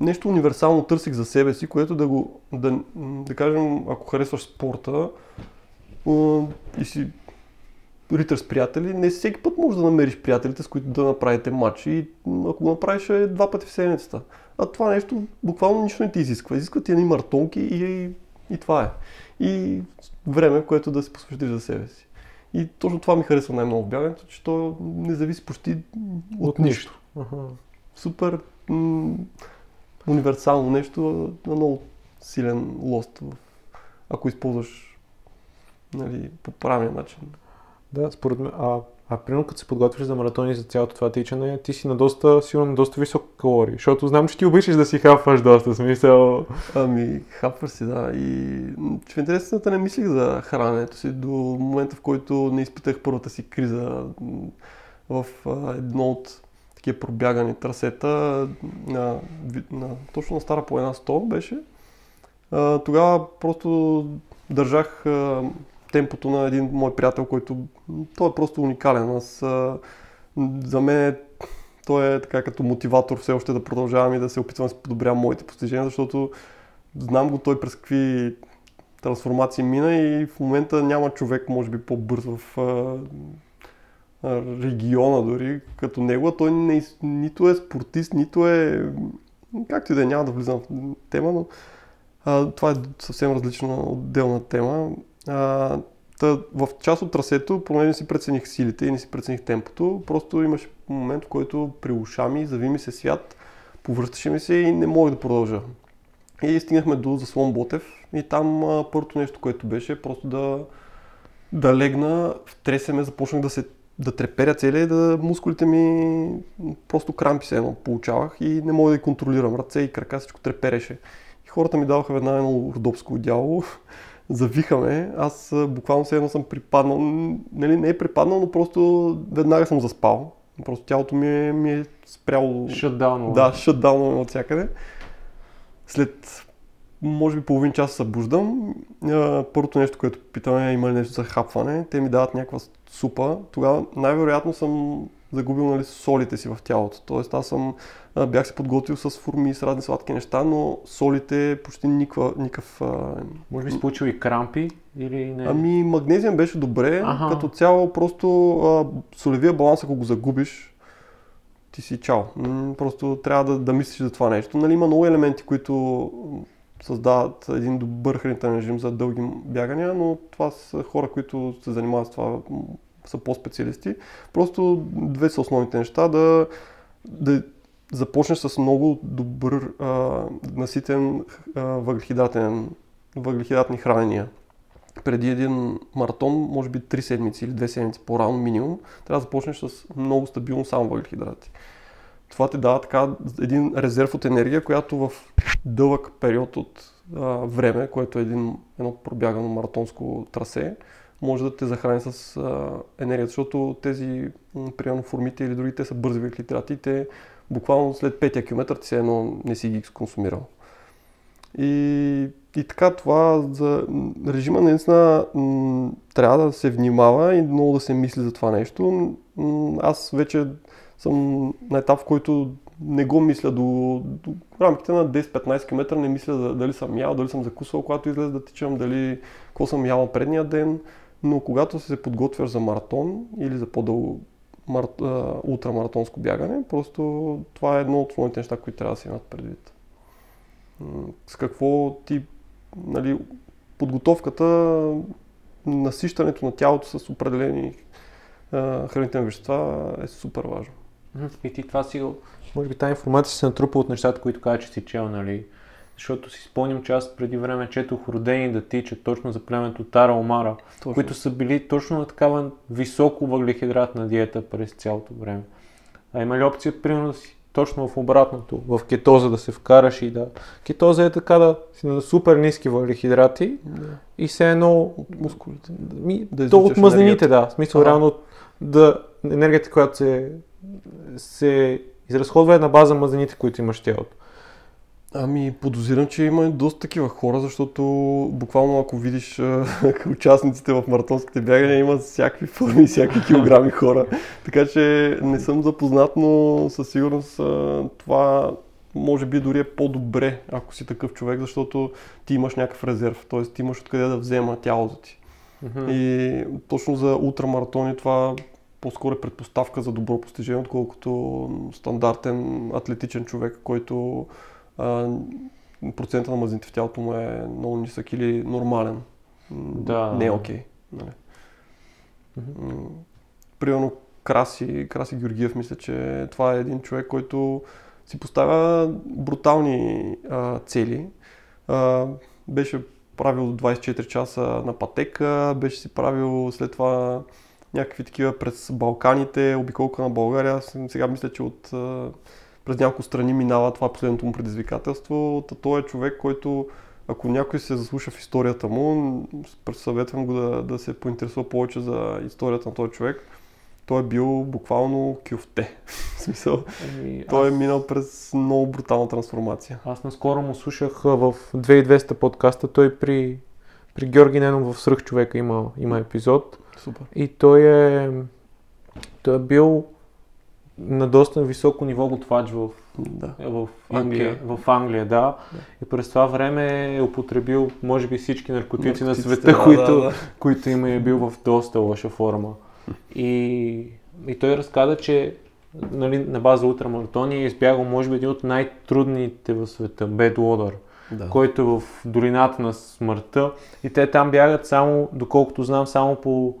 нещо универсално търсих за себе си, което да го, да, да кажем, ако харесваш спорта и си ритър с приятели, не всеки път можеш да намериш приятелите, с които да направите матч и ако го направиш е два пъти в седмицата. А това нещо буквално нищо не ти изисква. Изисква ти едни мартонки и, и това е. И време, което да се посвещиш за себе си. И точно това ми харесва най-много в бягането, че то не зависи почти от, От нищо. нищо. Аха. Супер м- универсално нещо, на много силен лост, ако използваш нали, по правилен начин. Да, според мен. А, а примерно като се подготвиш за маратони за цялото това тичане, ти си на доста, сигурно доста високи калории, защото знам, че ти обичаш да си хапваш доста, смисъл. Ами, хапваш си, да. И в интересната не мислих за храненето си до момента, в който не изпитах първата си криза в едно от такива пробягани трасета на, на, точно на Стара по една 100 беше. А, тогава просто държах темпото на един мой приятел, който той е просто уникален. Аз, за мен е той е така като мотиватор все още да продължавам и да се опитвам да се подобрявам моите постижения, защото знам го той през какви трансформации мина и в момента няма човек, може би, по-бърз в а, региона дори като него. Той не, нито е спортист, нито е... Както и да е, няма да влизам в тема, но а, това е съвсем различна отделна тема. А, Та, в част от трасето, понеже не си прецених силите и не си прецених темпото, просто имаше момент, в който при уша ми зави ми се свят, повръщаше ми се и не мога да продължа. И стигнахме до заслон Ботев и там а, първото нещо, което беше просто да, да легна, втресе ме, започнах да се да треперя целия да мускулите ми просто крампи се едно получавах и не мога да ги контролирам. Ръце и крака всичко трепереше. И хората ми даваха веднага едно родопско дяло, завихаме. Аз буквално се едно съм припаднал. Нали, не е припаднал, но просто веднага съм заспал. Просто тялото ми е, ми е спряло. Шатдаун. Да, шатдаун от всякъде. След може би половин час се събуждам. Първото нещо, което питаме е има ли нещо за хапване. Те ми дават някаква супа. Тогава най-вероятно съм загубил нали, солите си в тялото. Тоест аз съм, бях се подготвил с форми и с разни сладки неща, но солите почти никаква, никакъв... Може би си получил и крампи или не? Ами магнезиум беше добре, Аха. като цяло просто а, солевия баланс, ако го загубиш, ти си чао. Просто трябва да, да мислиш за това нещо. Нали, има много елементи, които създават един добър хранителен режим за дълги бягания, но това са хора, които се занимават с това, са по-специалисти. Просто две са основните неща. Да, да започнеш с много добър а, наситен а, въглехидратен, въглехидратни хранения преди един маратон, може би 3 седмици или 2 седмици по-рано минимум, трябва да започнеш с много стабилно само въглехидрати. Това ти дава така един резерв от енергия, която в дълъг период от а, време, което е един, едно пробягано маратонско трасе, може да те захрани с а, енергия, защото тези, примерно формите или другите са бързи въглехидрати те буквално след петия километър ти се едно не си ги консумирал. И, и така това за режима наистина м, трябва да се внимава и много да се мисли за това нещо. М, Аз вече съм на етап, в който не го мисля до, до рамките на 10-15 км, не мисля за, дали съм ял, дали съм закусвал, когато излезе да тичам, дали какво съм ял предния ден. Но когато се подготвяш за маратон или за по-дълго мар... ултрамаратонско бягане, просто това е едно от основните неща, които трябва да се имат предвид. С какво ти, нали, подготовката, насищането на тялото с определени а, хранителни вещества е супер важно. И ти това си, може би тази информация се натрупа от нещата, които каза, че си чел, нали? Защото си спомням, че аз преди време четох родени да тичат точно за племето Тара Омара, Точно. които са били точно на такава високо въглехидратна диета през цялото време. А има ли опция, примерно, да си точно в обратното, в кетоза да се вкараш и да... Кетоза е така да си на супер ниски въглехидрати Да. и все едно... От мускулите. Ми, Да то от мазнините, да. В смисъл, Ага. реално да, енергията, която се, се изразходва е на база мазнините, които имаш тялото. Ами, подозирам, че има доста такива хора, защото буквално ако видиш участниците в маратонските бягания, има всякакви форми, всякакви килограми хора. Така че не съм запознат, но със сигурност това може би дори е по-добре, ако си такъв човек, защото ти имаш някакъв резерв, т.е. ти имаш откъде да взема тялото ти. И точно за ултрамаратони това по-скоро е предпоставка за добро постижение, отколкото стандартен атлетичен човек, който процента на мазните в тялото му е много нисък или нормален. Да. Не е окей. Нали? М, Примерно Краси, Краси Георгиев, мисля, че това е един човек, който си поставя брутални а, цели. А, беше правил 24 часа на пътека, беше си правил след това някакви такива през Балканите, обиколка на България. Сега мисля, че от, през няколко страни минава това е последното му предизвикателство. Та той е човек, който ако някой се заслуша в историята му, съветвам го да, да се поинтересува повече за историята на този човек. Той е бил буквално кюфте. В смисъл, Ами, той е аз- минал през много брутална трансформация. Аз наскоро му слушах в 2200 подкаста. Той при, при Георги Ненов в Сръх човека има, има епизод. Супер. И той е, той е бил на доста високо ниво готвач в, Да. в, Англия. В Англия, да. И през това време е употребил, може би, всички наркотици на света, да, които, да, да. които има и е бил в доста лоша форма. И, и той разказа, че нали, на база ултрамаратони е избягал, може би, един от най-трудните в света, Бедлодър, Да. който е в долината на смъртта. И те там бягат само, доколкото знам, само по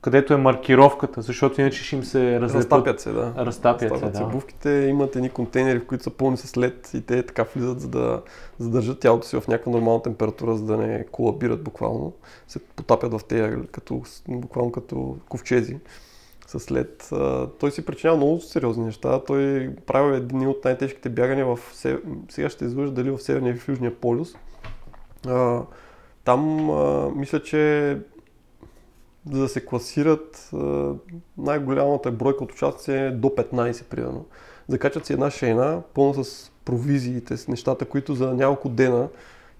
където е маркировката, защото иначе ще им се разлепят. Разтапят се, да. Разтапят се, да. Обувките имат едни контейнери, в които са пълни с лед и те така влизат, за да задържат тялото си в някаква нормална температура, за да не колабират буквално. Се потапят в тея, като, буквално като ковчези с лед. Той си причинява много сериозни неща. Той правил едни от най-тежките бягания в... сев- Сега ще излъжа дали в Северния или в Южния полюс. Там мисля, че за да се класират, най-голямата бройка от участници е до 15 примерно. Закачат си една шейна, пълна с провизиите, с нещата, които за няколко дена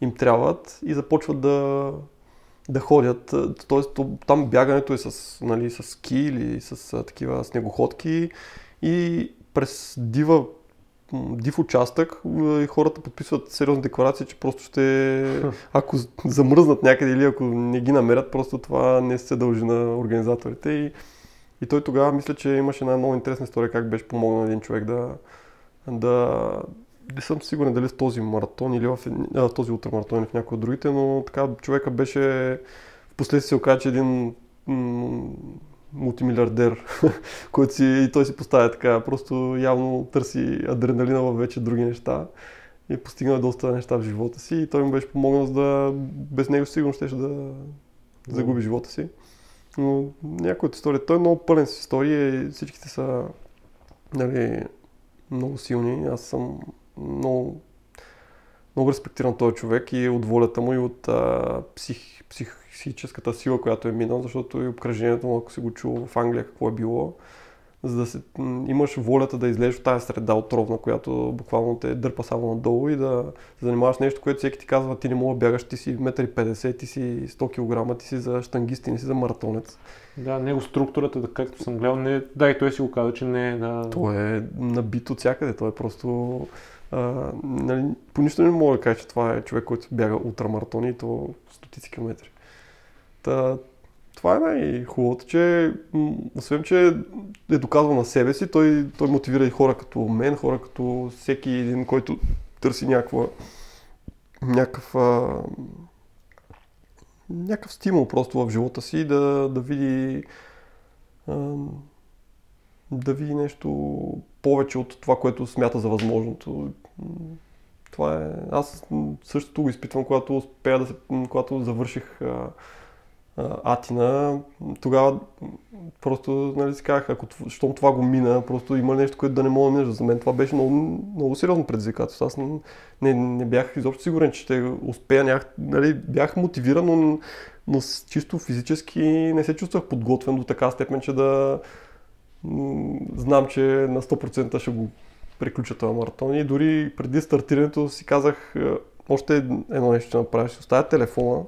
им трябват и започват да, да ходят. Тоест то- там бягането е с, нали, с ски или с такива снегоходки и през дива див участък и хората подписват сериозни декларации, че просто ще... Ако замръзнат някъде или ако не ги намерят, просто това не се дължи на организаторите. И, и той тогава мисля, че имаше една много интересна история как беше помогнал един човек да... да не съм сигурен дали в този маратон или в, в този ултрамаратон или в някой от другите, но така човека беше... В последствие се оказа, че един мултимилиардер, който си, и той си поставя така, просто явно търси адреналина в вече други неща и постигна доста неща в живота си и той му беше помогнал, за да без него сигурно ще да загуби живота си. Но някои от истории, той е много пълен с истории и всичките са нали, много силни. Аз съм много, много респектиран този човек и от волята му и от а, псих, психическата сила, която е минал, защото и обкръжението му, ако си го чул в Англия какво е било, за да се, имаш волята да излезеш от тази среда отровна, която буквално те дърпа само надолу и да се занимаваш нещо, което всеки ти казва, ти не мога да бягаш, ти си 1,50 м, ти си 100 кг, ти си за штангист, ти не си за маратонец. Да, него структурата, както съм гледал, не, да, и той си го каза, че не е да... Той е набит от всякъде, той е просто... А, нали, по нищо не мога да кажа, че това е човек, който бяга ултрамаратони и то стотици километри. Та, това е най-хубавото, че освен, че е доказал на себе си, той, той мотивира и хора като мен, хора като всеки един, който търси някаква, някакъв, а, някакъв стимул просто в живота си да, да види а, да види нещо повече от това, което смята за възможното. Това е... Аз същото го изпитвам, когато успея да се... когато завърших а, Атина, тогава просто нали, си казах, ако щом това го мина, просто има нещо, което да не мога да минеш. За мен това беше много, много сериозно предизвикателство. Аз не, не, бях изобщо сигурен, че ще успея. Нямах, нали, бях мотивиран, но, но чисто физически не се чувствах подготвен до така степен, че да, знам, че на 100% ще го приключа този маратон. И дори преди стартирането си казах е, още едно нещо ще направя. Ще оставя телефона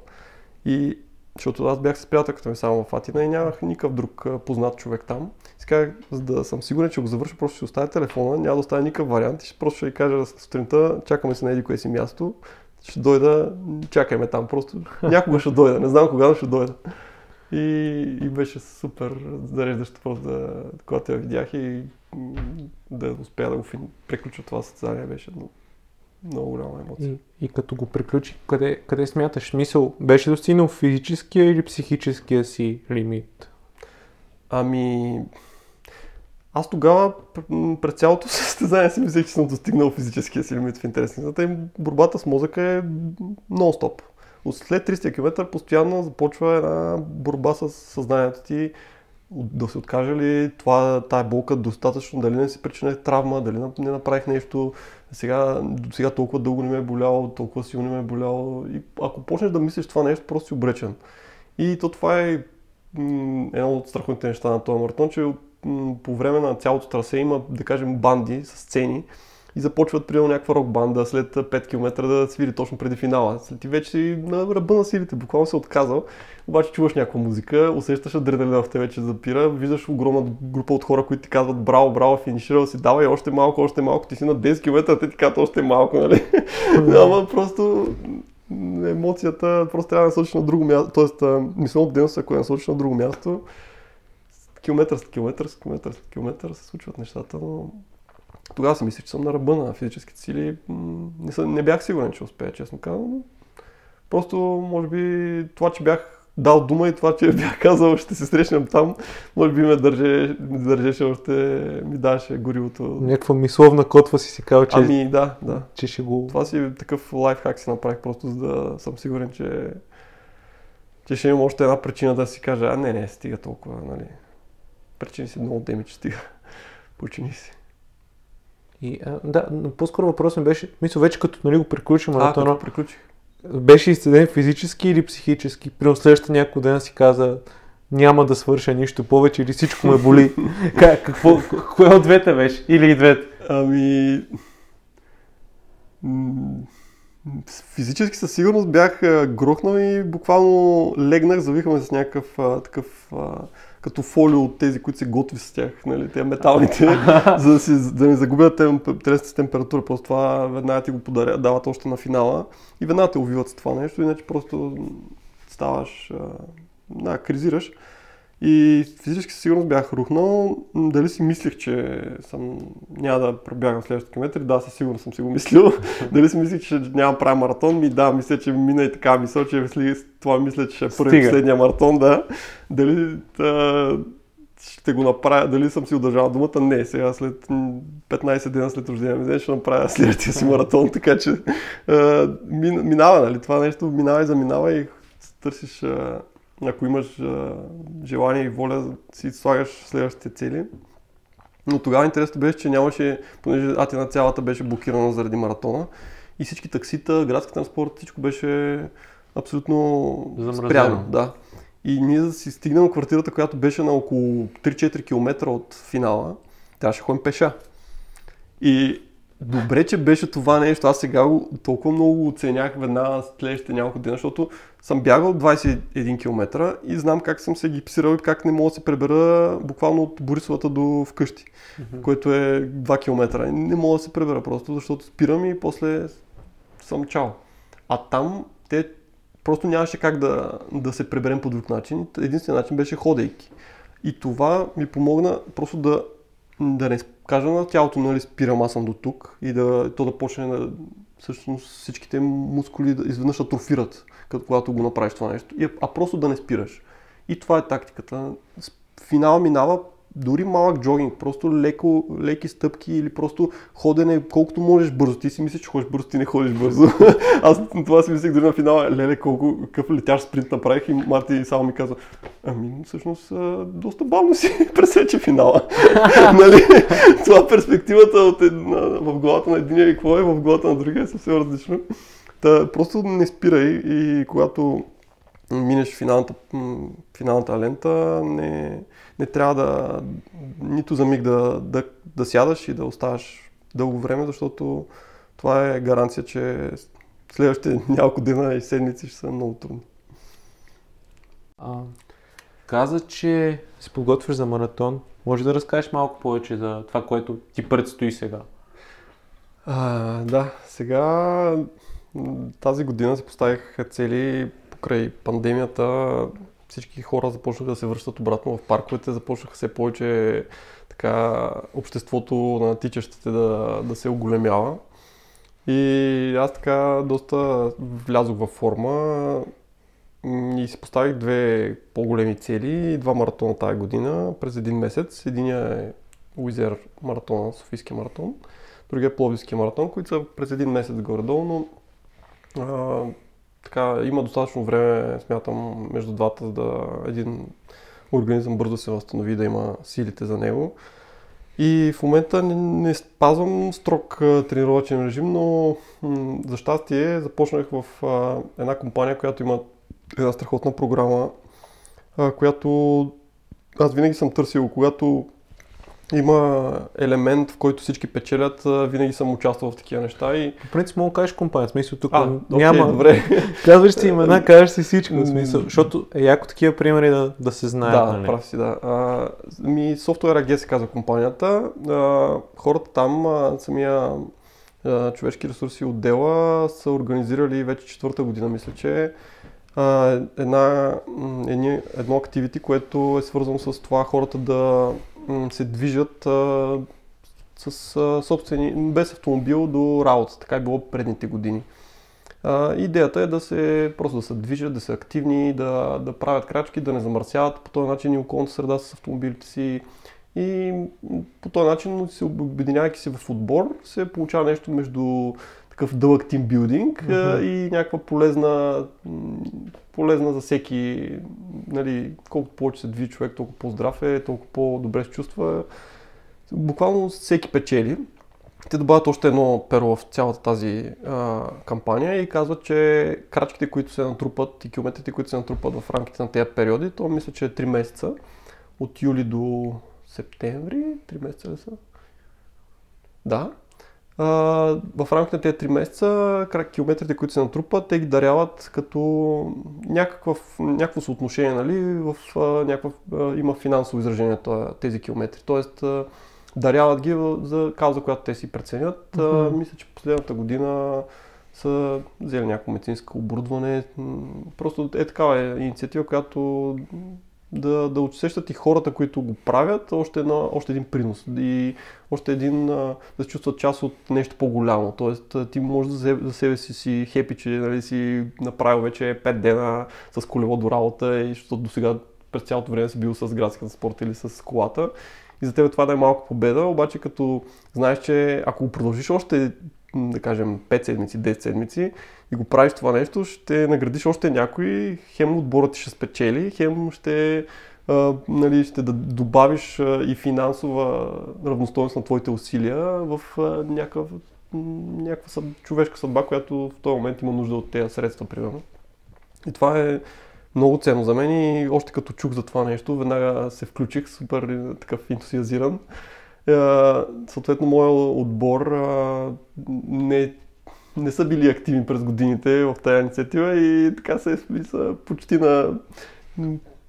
и защото аз бях с приятелката ми само в Атина и нямах никакъв друг познат човек там. Казах, за да съм сигурен, че го завърша, просто ще оставя телефона, няма да оставя никакъв вариант и ще, просто ще й кажа сутринта, чакаме се на еди кое си място, ще дойда, чакай ме там, просто някога ще дойда, не знам кога, ще дойда. И, и беше супер зареждащо просто да, когато я видях и да успея да го приключа това състезание беше много, много голяма емоция. И, и като го приключи, къде, къде смяташ? Мисъл, беше достигнал физическия или психическия си лимит? Ами, аз тогава през цялото състезание си мислех, че съм достигнал физическия си лимит в интересната им. Борбата с мозъка е нон-стоп. След 300 км постоянно започва една борба с съзнанието ти да се откаже ли това, тая болка достатъчно, дали не си причинях травма, дали не направих нещо, сега, сега толкова дълго не ме е боляло, толкова силно ме е боляло. И ако почнеш да мислиш това нещо, просто си обречен. И то това е едно от страхотните неща на този маратон, че по време на цялото трасе има, да кажем, банди с сцени и започват при някаква рок банда след 5 км да свири точно преди финала. След ти вече на ръба на силите, буквално се отказал, обаче чуваш някаква музика, усещаш адреналина в тебе, че запира, виждаш огромна група от хора, които ти казват браво, браво, финиширал си, давай още малко, още малко, ти си на 10 км, а те ти казват още малко, нали? Ама просто емоцията просто трябва да насочиш на друго място, т.е. мисълната дейност, ако я насочиш на друго място, километър след километър след километър след километър се случват нещата, но тогава си мислех, че съм на ръба на физическите сили. Не, съм, не бях сигурен, че успея, честно казвам. Просто, може би, това, че бях дал дума и това, че бях казал, ще се срещнем там, може би ме държе, държеше още, ми даваше горивото. Някаква мисловна котва си си казал, че, ами, да, да. че ще го... Това си такъв лайфхак си направих, просто за да съм сигурен, че, че ще имам още една причина да си кажа, а не, не, стига толкова, нали. Причини си много демидж, стига. Почини си. И, а, да, но по-скоро въпросът ми беше, мисля, вече като нали, го приключи маратона, а, като приключих. беше изцеден физически или психически? При следващата някой ден си каза, няма да свърша нищо повече или всичко ме боли. как, какво, кое от двете беше? Или и двете? Ами... Физически със сигурност бях грохнал и буквално легнах, завихаме с някакъв а, такъв а, като фолио от тези, които се готви с тях, нали, те металните, за да, си, да не загубят телесната температура. Просто това веднага ти го подаря, дават още на финала и веднага те увиват с това нещо, иначе просто ставаш, да, кризираш. И физически сигурност бях рухнал. Дали си мислех, че съм, няма да пробягам следващите километри? Да, със сигурност съм си го мислил. Дали си мислех, че няма правя маратон? Ми да, мисля, че мина и така мисъл, че това мисля, че ще е първи последния маратон, да. Дали да, ще го направя, дали съм си удържал думата? Не, сега след 15 дена след рождения ми ден ще направя следващия си маратон, така че а, минава, нали? Това нещо минава и заминава и търсиш а, ако имаш а, желание и воля, си слагаш следващите цели. Но тогава интересното беше, че нямаше, понеже Атина цялата беше блокирана заради маратона и всички таксита, градски транспорт, всичко беше абсолютно Замразено. спряно. Да. И ние си стигнем квартирата, която беше на около 3-4 км от финала, трябваше ходим пеша. И добре, че беше това нещо. Аз сега толкова много оценях веднага следващите няколко дена, защото съм бягал 21 км и знам как съм се гипсирал и как не мога да се пребера буквално от Борисовата до вкъщи, mm-hmm. което е 2 км. Не мога да се пребера просто, защото спирам и после съм чао. А там те просто нямаше как да, да се преберем по друг начин. Единственият начин беше ходейки. И това ми помогна просто да, да не кажа на тялото, нали, спирам, аз съм до тук и да, то да почне да, всъщност всичките мускули да изведнъж атрофират когато го направиш това нещо, а просто да не спираш. И това е тактиката. Финал минава дори малък джогинг, просто леко, леки стъпки или просто ходене колкото можеш бързо. Ти си мислиш, че ходиш бързо, ти не ходиш бързо. Аз това си мислех дори на финала, леле, колко какъв летящ спринт направих и Марти само ми каза, ами всъщност доста бавно си пресече финала. нали? Това перспективата от една, в главата на единия и какво е в главата на другия е съвсем различно. Та, просто не спирай и когато минеш финалната, финалната лента, не, не трябва да нито за миг да, да, да сядаш и да оставаш дълго време, защото това е гаранция, че следващите няколко дена и седмици ще са много трудни. А, каза, че се подготвяш за маратон. Може да разкажеш малко повече за това, което ти предстои сега? А, да, сега тази година си поставих цели покрай пандемията. Всички хора започнаха да се връщат обратно в парковете, започнаха все повече така, обществото на тичащите да, да се оголемява. И аз така доста влязох във форма и си поставих две по-големи цели, два маратона тази година през един месец. Единия е Уизер маратона, Софийския маратон, другия е Пловдивския маратон, които са през един месец горе-долу, но а, така, има достатъчно време, смятам, между двата, за да един организъм бързо се възстанови, да има силите за него. И в момента не, не спазвам строг тренировачен режим, но м- за щастие започнах в а, една компания, която има една страхотна програма, а, която аз винаги съм търсил, когато има елемент, в който всички печелят, винаги съм участвал в такива неща и... По принцип мога да кажеш компания, смисъл тук а, няма... Okay, добре. Казваш си имена, кажеш си всичко, смисъл, защото е яко такива примери да, да се знаят. Да, нали? прав си, да. А, ми Software AG се казва компанията. А, хората там, а, самия а, човешки ресурси отдела са организирали вече четвърта година, мисля, че а, една, едни, едно активити, което е свързано с това хората да се движат а, с а, собствени, без автомобил до работа. Така е било предните години. А, идеята е да се, просто да се движат, да са активни, да, да правят крачки, да не замърсяват по този начин и околната среда с автомобилите си. И по този начин, се обединявайки се в отбор, се получава нещо между такъв дълъг тимбилдинг uh-huh. и някаква полезна, полезна за всеки, нали, колкото повече се движи човек, толкова по-здрав е, толкова по-добре се чувства. Буквално всеки печели. Те добавят още едно перо в цялата тази а, кампания и казват, че крачките, които се натрупат и километрите, които се натрупат в рамките на тези периоди, то мисля, че е 3 месеца, от юли до септември, 3 месеца ли са? Да, а, в рамките на тези 3 месеца километрите, които се натрупат, те ги даряват като някакъв, някакво съотношение, нали, в, а, някакъв, а, има финансово изражение тези километри. Тоест, а, даряват ги за кауза, която те си преценят. Mm-hmm. А, мисля, че последната година са взели някакво медицинско оборудване. Просто е такава е инициатива, която да, да усещат и хората, които го правят, още, една, още един принос и още един да се чувстват част от нещо по-голямо. Тоест ти можеш за, за себе си си хепи, че нали, си направил вече 5 дена с колело до работа и защото до сега през цялото време си бил с градската спорт или с колата. И за теб това да е малко победа, обаче като знаеш, че ако продължиш още да кажем 5 седмици, 10 седмици и го правиш това нещо, ще наградиш още някой, хем отборът ти ще спечели, хем ще, а, нали, ще да добавиш а, и финансова равностойност на твоите усилия в а, някакъв, някаква съд, човешка съдба, която в този момент има нужда от тези средства, примерно. И това е много ценно за мен и още като чух за това нещо, веднага се включих, супер такъв ентусиазиран. Съответно, моят отбор не, не са били активни през годините в тази инициатива и така се са почти на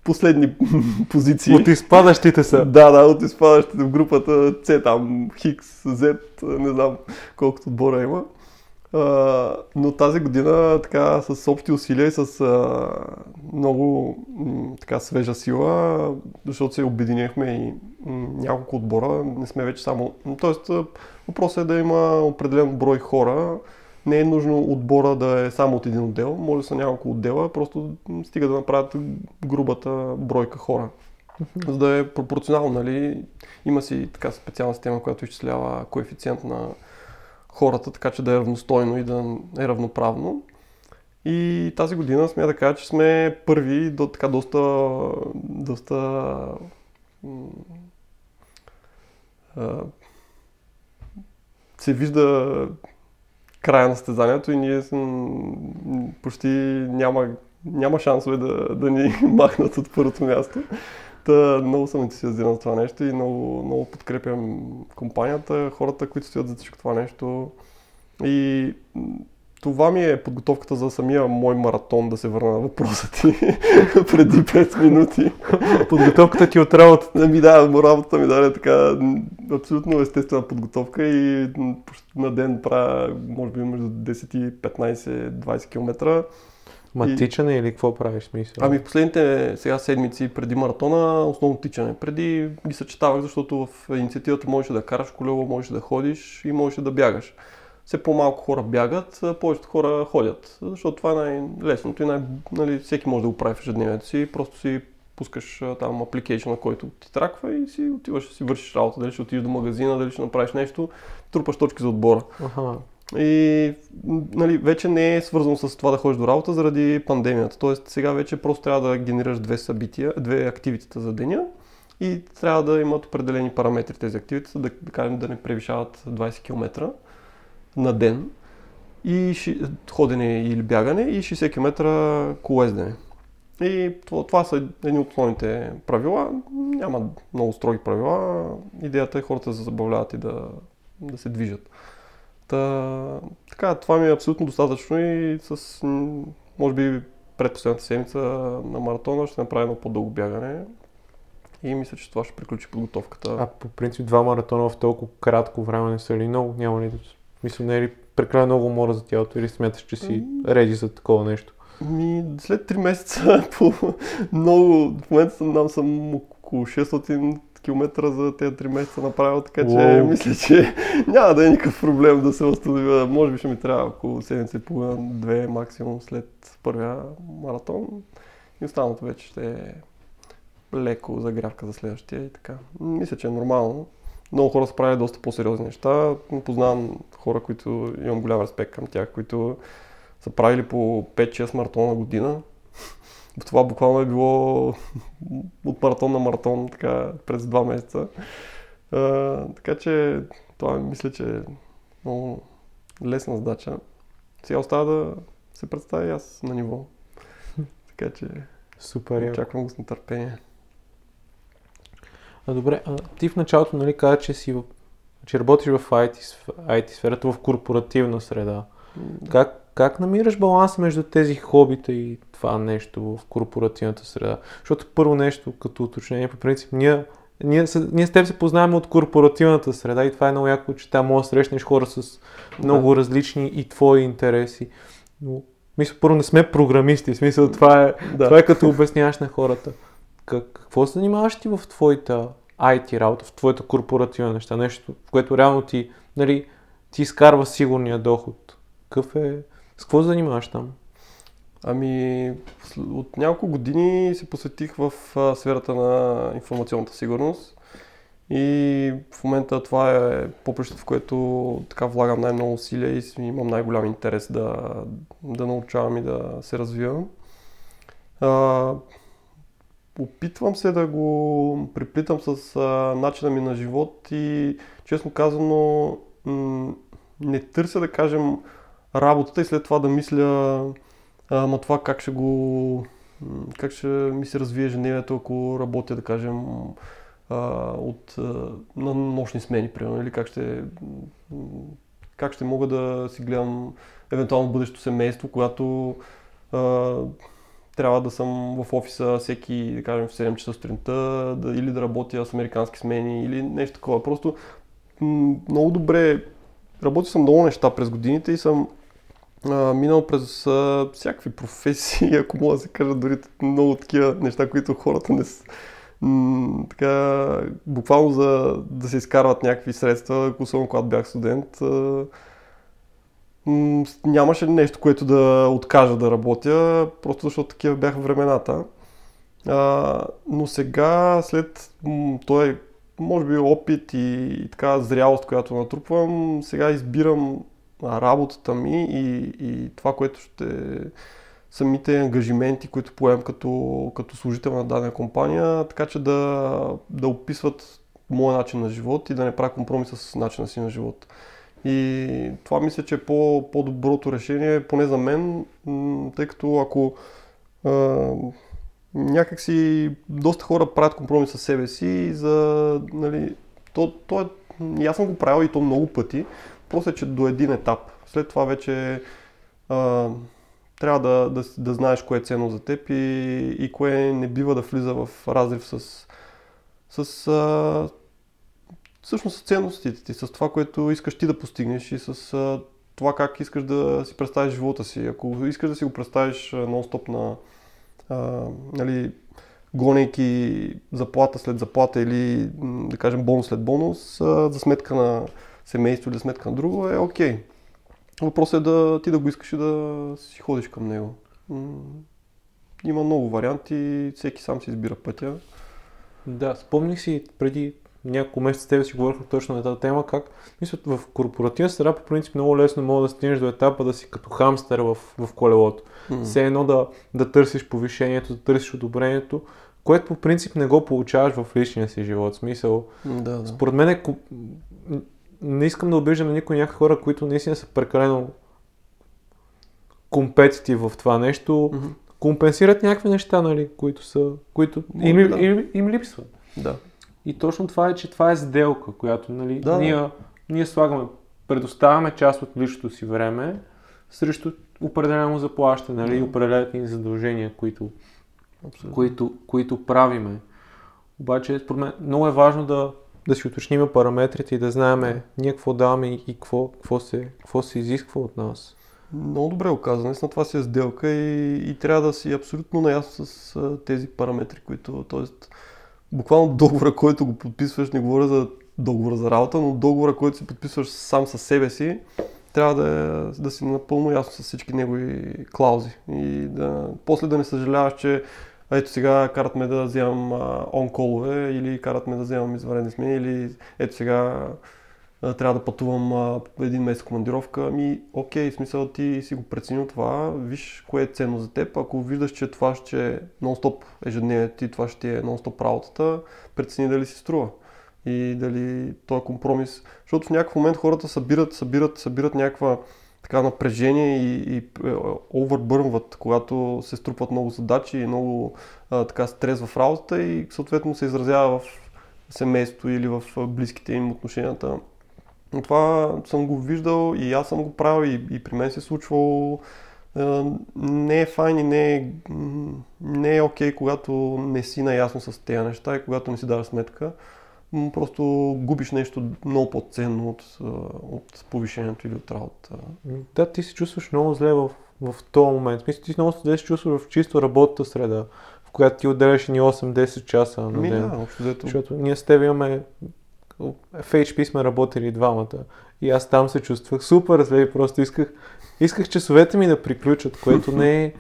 последни позиции. От изпадащите са. Да, да, от изпадащите в групата C, там, Хикс, Z, не знам колкото отбора има но тази година така с общи усилия и с а, много м, така свежа сила, защото се обединихме и м, няколко отбора, не сме вече само... Тоест въпросът е да има определен брой хора, не е нужно отбора да е само от един отдел, може да са няколко отдела, просто стига да направят грубата бройка хора. За да е пропорционално, нали? Има си така специална система, която изчислява коефициент на хората, така че да е равностойно и да е равноправно. И тази година смея да кажа, че сме първи до така доста, доста се вижда края на състезанието и ние см, почти няма, няма шансове да, да ни махнат от първото място. Та, много съм ентусиазиран за това нещо и много, много подкрепям компанията, хората, които стоят за всичко това нещо. И това ми е подготовката за самия мой маратон, да се върна на въпроса ти преди 5 минути. Подготовката ти от работа? Ами да, работата ми даде така абсолютно естествена подготовка и на ден правя, може би, между 10 и 15-20 км. Ма и... тичане или какво правиш смисъл? Ами в последните сега седмици преди маратона основно тичане. Преди ги съчетавах, защото в инициативата можеш да караш колело, можеш да ходиш и можеш да бягаш. все по-малко хора бягат, повечето хора ходят. Защото това е най-лесното и най- нали, всеки може да го прави в ежедневието си. Просто си пускаш там апликейшн, на който ти траква и си отиваш, си вършиш работа. Дали ще отидеш до магазина, дали ще направиш нещо, трупаш точки за отбора. Аха. И нали, вече не е свързано с това да ходиш до работа заради пандемията. Тоест сега вече просто трябва да генерираш две събития, две активитета за деня и трябва да имат определени параметри тези активитета, да, да кажем да не превишават 20 км на ден и ши, ходене или бягане и 60 км колездене. И това, това са едни от основните правила. Няма много строги правила. Идеята е хората да се забавляват и да, да се движат. Та, така, това ми е абсолютно достатъчно и с, може би, предпоследната седмица на маратона ще направя едно по-дълго бягане и мисля, че това ще приключи подготовката. А по принцип два маратона в толкова кратко време не са ли много? Няма ли? Мисля, не е ли прекалено много умора за тялото или смяташ, че си реди за такова нещо? Ми, след 3 месеца по много, в момента съм, съм около 600 км за тези 3 месеца направил, така че мисля, че няма да е никакъв проблем да се възстановя. Може би ще ми трябва около седмица и половина, две максимум след първия маратон и останалото вече ще е леко загрявка за следващия и така. Мисля, че е нормално. Много хора са правили доста по-сериозни неща. Познавам хора, които имам голям респект към тях, които са правили по 5-6 маратона на година. Това буквално е било от маратон на маратон така, през 2 месеца. А, така че това мисля, че е много лесна задача. Сега остава да се представя и аз на ниво. Така че Супер. очаквам го с нетърпение. А, добре, а, ти в началото нали, каза, че, си че работиш в IT, IT сферата, в корпоративна среда. Как, как намираш баланс между тези хобита и това нещо в корпоративната среда? Защото първо нещо, като уточнение, по принцип, ние, ние, с, ние с теб се познаваме от корпоративната среда и това е много яко, че там може да срещнеш хора с много различни и твои интереси. Но, мисля, първо не сме програмисти, в смисъл това е, Да. това е като обясняваш на хората. Как, какво се занимаваш ти в твоята IT работа, в твоята корпоративна неща, нещо, в което реално ти, нали, ти изкарва сигурния доход? Какъв е, с какво занимаваш там? Ами, от няколко години се посветих в а, сферата на информационната сигурност и в момента това е попрището, в което така влагам най-много усилия и имам най-голям интерес да, да научавам и да се развивам. А, опитвам се да го приплитам с а, начина ми на живот и честно казано м- не търся да кажем работата и след това да мисля Ама това как ще го... как ще ми се развие ежедневието, ако работя, да кажем, от, на нощни смени, примерно, или как ще, как ще мога да си гледам евентуално бъдещето семейство, когато а, трябва да съм в офиса всеки, да кажем, в 7 часа сутринта, да, или да работя с американски смени, или нещо такова. Просто много добре, работил съм много неща през годините и съм а, минал през а, всякакви професии, ако мога да се кажа, дори много такива неща, които хората не с... м, така, буквално за да се изкарват някакви средства, особено когато бях студент, а, нямаше нещо, което да откажа да работя, просто защото такива бяха времената. А, но сега, след м, той, може би, опит и, и така зрялост, която натрупвам, сега избирам работата ми и, и това, което ще самите ангажименти, които поемам като, като служител на дадена компания, така че да, да описват моя начин на живот и да не правя компромис с начина си на живот. И това мисля, че е по, по-доброто решение, поне за мен, тъй като ако а, някакси доста хора правят компромис с себе си за, нали, то, то е, аз съм го правил и то много пъти, просто е, че до един етап. След това вече а, трябва да, да, да знаеш кое е ценно за теб и, и кое не бива да влиза в разрив с, с а, всъщност с ценностите ти, с това, което искаш ти да постигнеш и с а, това как искаш да си представиш живота си. Ако искаш да си го представиш нон-стоп на а, нали, гонейки заплата след заплата или да кажем бонус след бонус а, за сметка на семейство или сметка на друго е окей. Въпросът е да ти да го искаш и да си ходиш към него. Има много варианти, всеки сам си избира пътя. Да, спомних си преди няколко месеца с тебе си говорихме точно на тази тема, как мисля, в корпоративна среда по принцип много лесно мога да стигнеш до етапа да си като хамстер в, в колелото. М. Все едно да, да търсиш повишението, да търсиш одобрението, което по принцип не го получаваш в личния си живот. Смисъл, Да, да. според мен е, не искам да обиждам никой някакви хора, които наистина са прекалено компетитив в това нещо, Мгм. компенсират някакви неща, нали, които са, които Може им, да. им, им липсват. Да. И точно това е, че това е сделка, която нали, Да, да. ние, ние слагаме, предоставяме част от личното си време срещу определено заплащане, нали, и Да. определени задължения, които, Абсолютно. които, които правиме. Обаче, според мен, много е важно да, да си уточним параметрите и да знаем ние какво даваме и, какво, какво, се, какво се изисква от нас. Много добре оказа. Наистина това си е сделка и, и трябва да си абсолютно наясно с а, тези параметри, които, т.е. буквално договора, който го подписваш, не говоря за договора за работа, но договора, който си подписваш сам със себе си, трябва да, да си напълно ясно с всички негови клаузи и да, после да не съжаляваш, че ето сега карат ме да вземам он-колове или карат ме да вземам извънредни смени или ето сега а, трябва да пътувам а, един месец командировка. Ами, окей, в смисъл ти си го преценил това, виж кое е ценно за теб. Ако виждаш, че това ще е нон-стоп ежедневие, ти това ще е нон-стоп работата, прецени дали си струва. И дали този компромис, защото в някакъв момент хората събират, събират, събират някаква така напрежение и, и е, овърбърнват, когато се струпват много задачи и много а, така стрес в работата и съответно се изразява в семейството или в близките им отношенията. Но това съм го виждал и аз съм го правил и, и при мен се е случвало. Е, Не е файн и не е, не е окей, когато не си наясно с тези неща и когато не си даваш сметка. Просто губиш нещо много по-ценно от, от повишението или от работата. Да, ти се чувстваш много зле в, в този момент. Смисъл, ти много зле се чувстваш в чисто работната среда, в която ти отделяш ни 8-10 часа на Ми, ден. да, общо взето. Защото ние с теб имаме в HP сме работили двамата и аз там се чувствах супер зле и просто исках, исках часовете ми да приключат, което не е,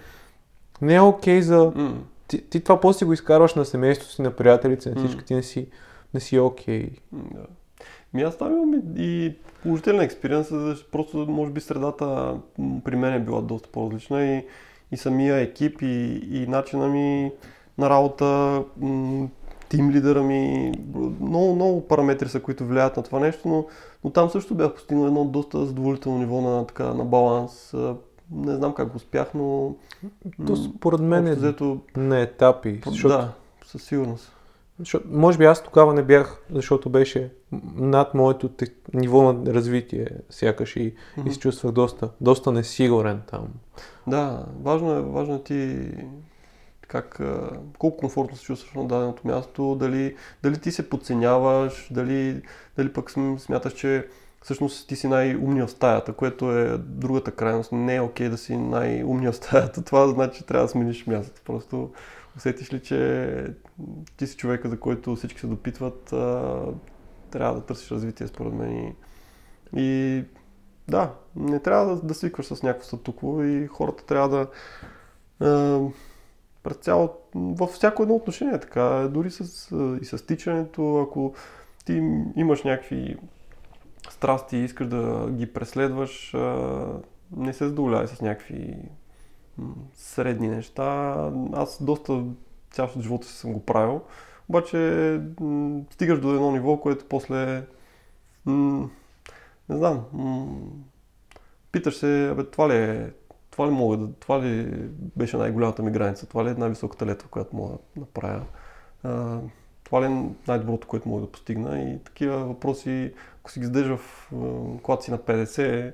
не е окей за... М, Ти, ти това после го изкарваш на семейството си, на приятелите, на всички, ти не си, не си окей. м, да. Ми аз там имам и- положителен експириенс, защото просто може би средата при мен е била доста по-различна и, и самия екип и, и начина ми на работа, м, тим лидера ми, много, много параметри са, които влияят на това нещо, но, но там също бях постигнал едно доста задоволително ниво на, така, на баланс. Не знам как успях, но То според мен е взето, на етапи. Защото, да, със сигурност. Защото, може би аз тогава не бях, защото беше над моето те, ниво на развитие, сякаш и, и се чувствах доста, доста несигурен там. Да, важно е, важно е ти как, колко комфортно се чувстваш на даденото място, дали, дали ти се подценяваш, дали, дали пък см- смяташ, че всъщност ти си най-умния в стаята, което е другата крайност. Не е окей да си най-умния в стаята. Това значи, че трябва да смениш мястото. Просто усетиш ли, че ти си човека, за който всички се допитват, а, трябва да търсиш развитие, според мен. И, и да, не трябва да, да свикваш с някакво статукво и хората трябва да а, през цяло, във всяко едно отношение, така, дори с, и с тичането, ако ти имаш някакви страсти и искаш да ги преследваш, а, не се задоволявай с някакви средни неща. Аз доста част от живота си съм го правил, обаче стигаш до едно ниво, което после не знам, питаш се, абе, това ли е, това ли мога да, това ли беше най-голямата ми граница, това ли е най-високата летва, която мога да направя, това ли е най-доброто, което мога да постигна? И такива въпроси, ако си ги задържа в а, колата си на 50, а, ще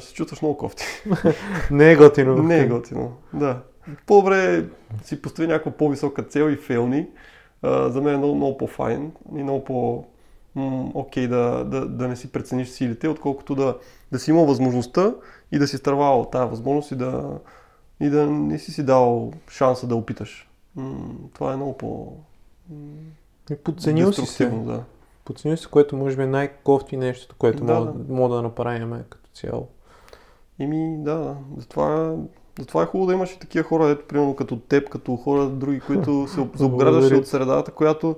се чувстваш много кофти. Не е готино. Не е готино, да. По-добре си постави някаква по-висока цел и фейлни. А, за мен е много, много по-файн и много по- окей да, да, да не си прецениш силите, отколкото да, да си имал възможността и да си изтървал тази възможност и да, и да не си си дал шанса да опиташ. М, това е много по... м, Подценил си се. Да. Подценил си, което може би е най-кофти нещото, което Да, мога, да. мога да направим като цяло. Еми, да, затова, затова е хубаво да имаш и такива хора, ето, примерно като теб, като хора други, които се Благодаря. от средата, която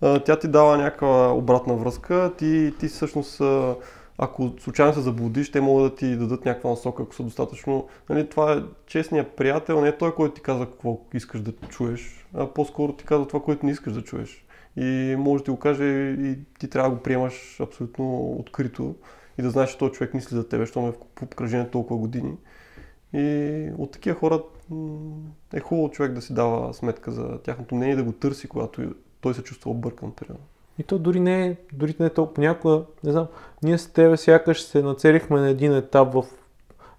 а, тя ти дава някаква обратна връзка, ти, ти всъщност, а, ако случайно се заблудиш, те могат да ти дадат някаква насока, ако са достатъчно. Нали, това е честният приятел, не е той, който ти казва какво искаш да чуеш, а по-скоро ти казва това, което не искаш да чуеш. И може да ти го каже и ти трябва да го приемаш абсолютно открито и да знаеш, че този човек мисли за теб, защото е в обкръжение толкова години. И от такива хора е хубаво човек да си дава сметка за тяхното мнение и да го търси, когато той се чувства объркан. Примерно. И то дори не е, дори не е толкова. Понякога, не знам, ние с тебе сякаш се нацелихме на един етап в,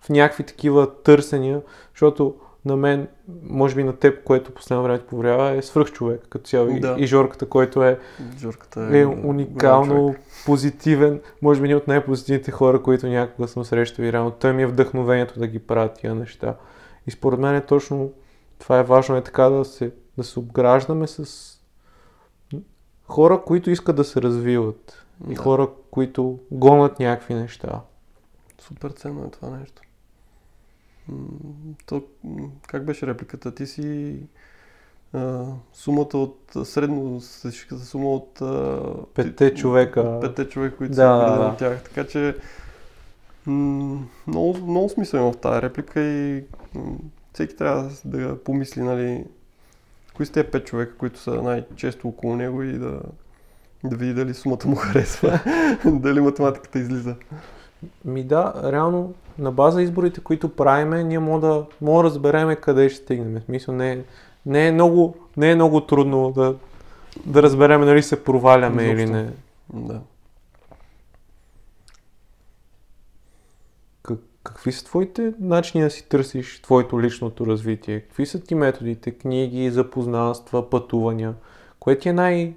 в някакви такива търсения, защото на мен, може би на теб, което последно време повлиява, е свръх човек като цяло. И- Да. И Жорката, който е, Жорката е голям уникално позитивен, може би един от най-позитивните хора, които някога съм срещал и реално. Той ми е вдъхновението да ги правя тия неща. И според мен е точно това е важно е така да се, да се обграждаме с хора, които искат да се развиват. И Да. хора, които гонят някакви неща. Супер ценно е това нещо. То, как беше репликата? Ти си а, сумата от средно статистическата сума от а, Петте човека. петте човека, които Да, са да, от тях. Така че м, много, много смисъл има в тази реплика и м, всеки трябва да помисли, нали, кои са тези пет човека, които са най-често около него и да, да види дали сумата му харесва, дали математиката излиза. Ми да, реално на база изборите, които правиме, ние мога да, мога да разбереме къде ще стигнем. В смисъл не, е- не, е, много, не е много трудно да, да разбереме дали се проваляме или Изобщо. не. Да. Как, какви са твоите начини да си търсиш твоето личното развитие? Какви са ти методите? Книги, запознанства, пътувания? Кое ти е най-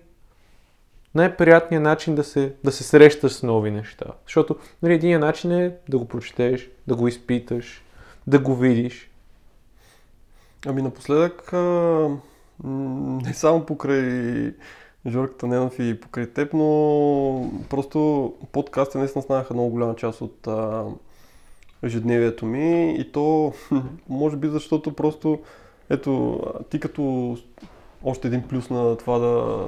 най-приятният начин да се, да се срещаш с нови неща? Защото нали, един начин е да го прочетеш, да го изпиташ, да го видиш. Ами напоследък, а, не само покрай Жорката Ненов и покрай теб, но просто подкастите наистина станаха много голяма част от а, ежедневието ми и то може би защото просто ето ти като още един плюс на това да,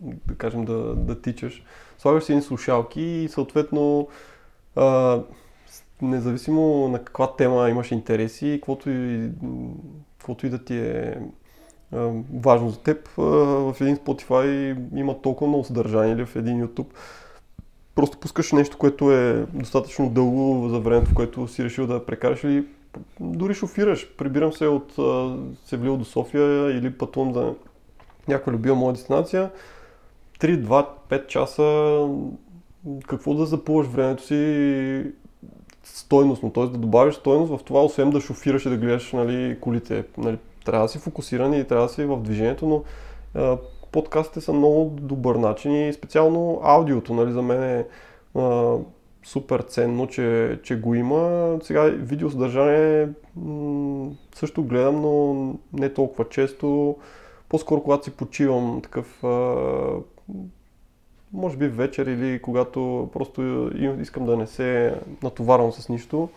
да кажем да, да тичаш, слагаш си едни слушалки и съответно а, независимо на каква тема имаш интереси, каквото и, каквото и да ти е а, важно за теб, а, в един Spotify има толкова много съдържание или в един YouTube. Просто пускаш нещо, което е достатъчно дълго за времето, в което си решил да прекараш или дори шофираш. Прибирам се от Севлио до София или пътувам за някаква любима моя дестинация. 3, 2, 5 часа какво да запълваш времето си стойностно, т.е. да добавиш стойност в това, освен да шофираш и да гледаш нали, колите. Нали, трябва да си фокусиран и трябва да си в движението, но а, подкастите са много добър начин и специално аудиото нали, за мен е а, супер ценно, че, че го има. Сега видеосъдържание м- също гледам, но не толкова често. По-скоро когато си почивам такъв може би вечер или когато просто искам да не се натоварвам с нищо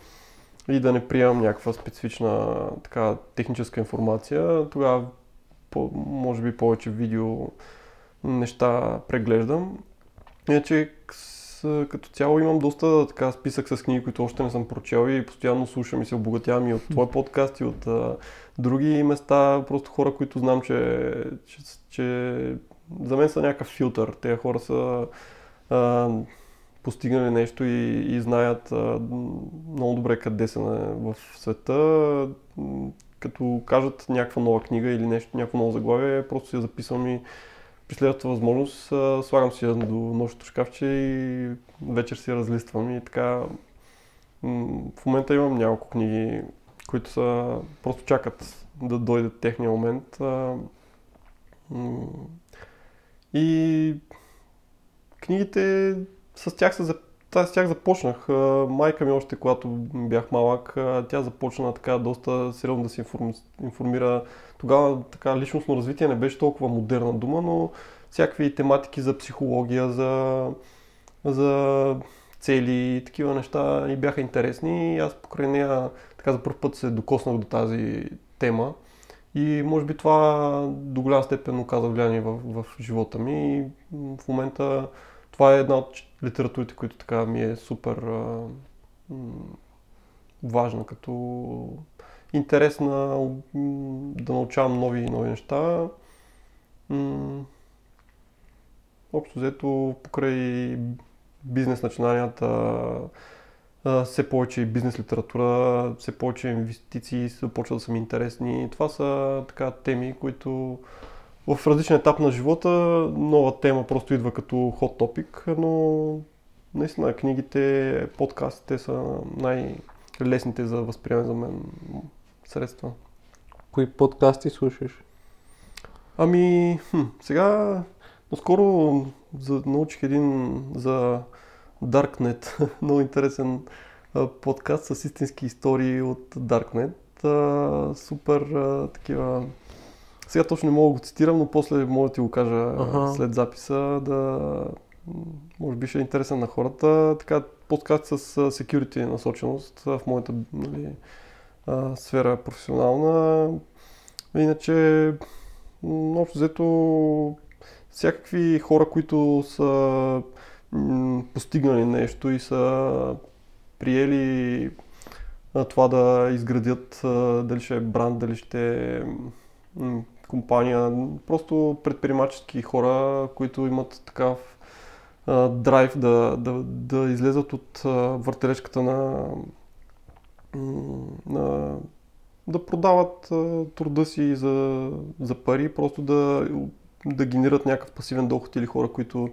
и да не приемам някаква специфична така, техническа информация, тогава може би повече видео неща преглеждам. Иначе като цяло имам доста така списък с книги, които още не съм прочел и постоянно слушам и се обогатявам и от твой подкаст и от а, други места, просто хора, които знам, че, че, че за мен са някакъв филтър. Те хора са а, постигнали нещо и, и знаят а, много добре къде са в света. Като кажат някаква нова книга или нещо, някакво ново заглавие, просто си я записвам и при следващата възможност слагам си я до нощното шкафче и вечер си разлиствам и така. В момента имам няколко книги, които са просто чакат да дойде техния момент. И книгите с тях, та- с тях започнах. Майка ми още, когато бях малък, тя започна така доста сериозно да се информ- информира. Тогава така личностно развитие не беше толкова модерна дума, но всякакви тематики за психология, за, за цели и такива неща и бяха интересни. И аз покрай нея така за първ път се докоснах до тази тема. И може би това до голяма степен оказа влияние в, в живота ми. И в момента това е една от литературите, които така ми е супер важна като интересна да научавам нови нови неща. Общо взето покрай бизнес начинанията, все повече и бизнес литература, все повече инвестиции започват да са ми интересни. Това са така теми, които в различен етап на живота нова тема просто идва като hot topic, но наистина книгите, подкастите са най-лесните за възприемане за мен средства. Кои подкасти слушаш? Ами, хм, сега наскоро за, научих един за Darknet, много интересен а, подкаст с истински истории от Darknet. А, супер а, такива сега точно не мога да го цитирам, но после мога да ти го кажа ага. след записа, да може би ще е интересен на хората. Така, подкаст с security насоченост в моята нали, сфера професионална. Иначе, общо взето, всякакви хора, които са постигнали нещо и са приели това да изградят, дали ще е бранд, дали ще е компания, просто предприемачески хора, които имат такав а, драйв да, да, да излезат от а, въртележката на да продават труда си за, за пари, просто да, да генерират някакъв пасивен доход или хора, които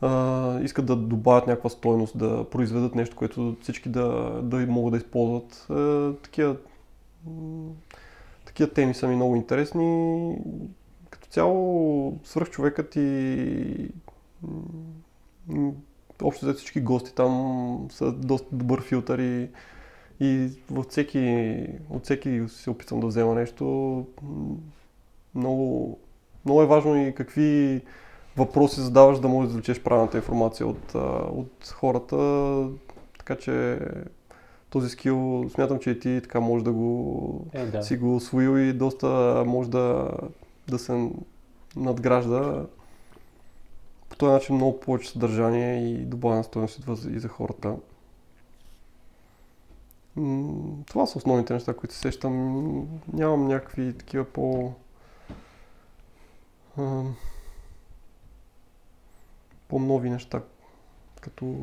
а, искат да добавят някаква стойност, да произведат нещо, което всички да, да могат да използват. А, такива такива теми са ми много интересни. Като цяло свръхчовекът и общо за всички гости там са доста добър филтър и, и от, всеки, от всеки се опитвам да взема нещо. Много, много е важно и какви въпроси задаваш да можеш да извлечеш правилната информация от, от хората. Така че този скил смятам, че и ти така може да го е, да. си го освоил и доста може да, да се надгражда. По този начин много повече съдържание и добавена стоеност идва и за хората. Това са основните неща, които се сещам. Нямам някакви такива по... по-нови неща, като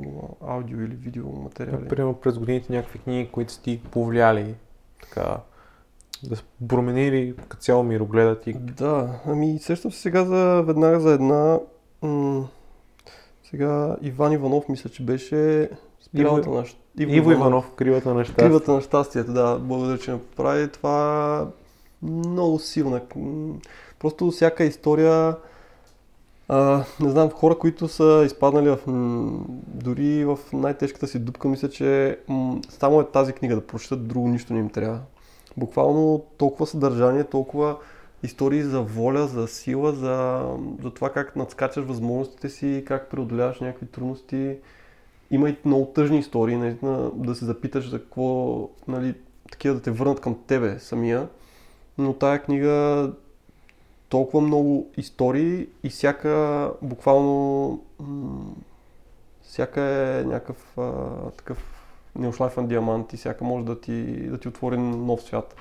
аудио или видео материали. Например, през годините някакви книги, които са ти повлияли, така, да са променили като цяло мирогледа ти. Да, ами сещам се сега за, веднага за една, м- сега Иван Иванов мисля, че беше Спиралата Иво, на Иво, Иво Иванов, Кривата на щастието. Кривата на щастието, да, благодаря, че ме поправи. Това много силна. Просто всяка история а, не знам, хора, които са изпаднали в, м- дори в най-тежката си дупка, мисля, че м- само е тази книга да прочитат, друго нищо не им трябва. Буквално толкова съдържание, толкова истории за воля, за сила, за, за това как надскачаш възможностите си, как преодоляваш някакви трудности. Има и много тъжни истории, наистина да се запиташ за какво, нали, такива да те върнат към тебе самия. Но тая книга толкова много истории и всяка буквално всяка е някакъв а, такъв неошлайфан диамант и всяка може да ти, да ти отвори нов свят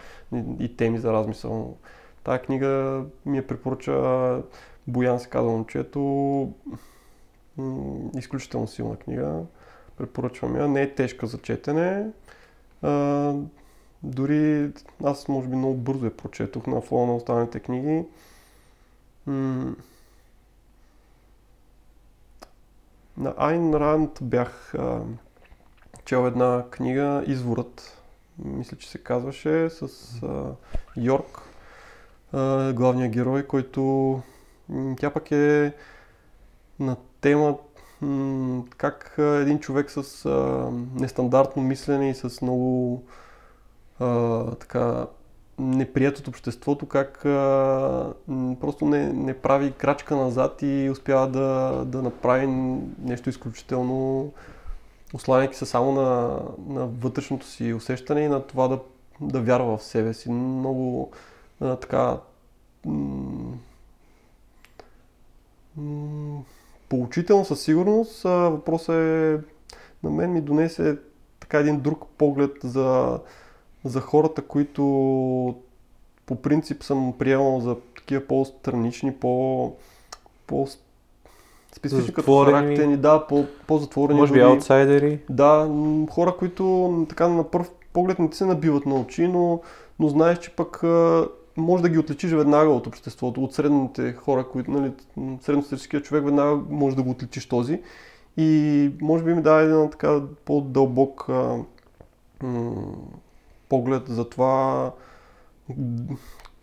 и, теми за размисъл. Тая книга ми е препоръча Боян се казва момчето. Изключително силна книга. Препоръчвам я. Не е тежка за четене. А, дори аз може би много бързо я прочетох на фона на останалите книги на Айн Ранд бях а, чел една книга, Изворът, мисля, че се казваше, с а, Йорк, а, главният герой, който м- тя пък е на тема м- как един човек с а, нестандартно мислене и с много а, така неприят от обществото, как а, просто не, не прави крачка назад и успява да, да направи нещо изключително осланяйки се само на, на вътрешното си усещане и на това да, да вярва в себе си. Много а, така м- поучително със сигурност. Въпросът е, на мен ми донесе така един друг поглед за, за хората, които по принцип съм приемал за такива по-странични, по, по специфични като характери, да, по, по-затворени. Може би аутсайдери. Да, хора, които така на първ поглед не ти се набиват на очи, но, но знаеш, че пък може да ги отличиш веднага от обществото, от средните хора, които, нали, средностатическия човек веднага може да го отличиш този. И може би ми дава един така по-дълбок а, м- поглед за това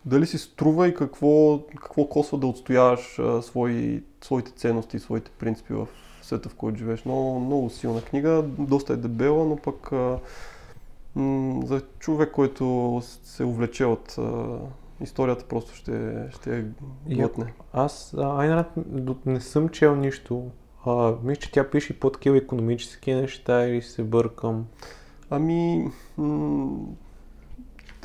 дали си струва и какво, какво косва да отстояваш а, свои, своите ценности и своите принципи в света, в който живееш. Много, много силна книга, доста е дебела, но пък а, м- за човек, който се увлече от а, историята, просто ще, ще е глътне. Аз, Айнарат, не съм чел нищо. А, мисля, че тя пише по такива економически неща или се бъркам. Ами, м-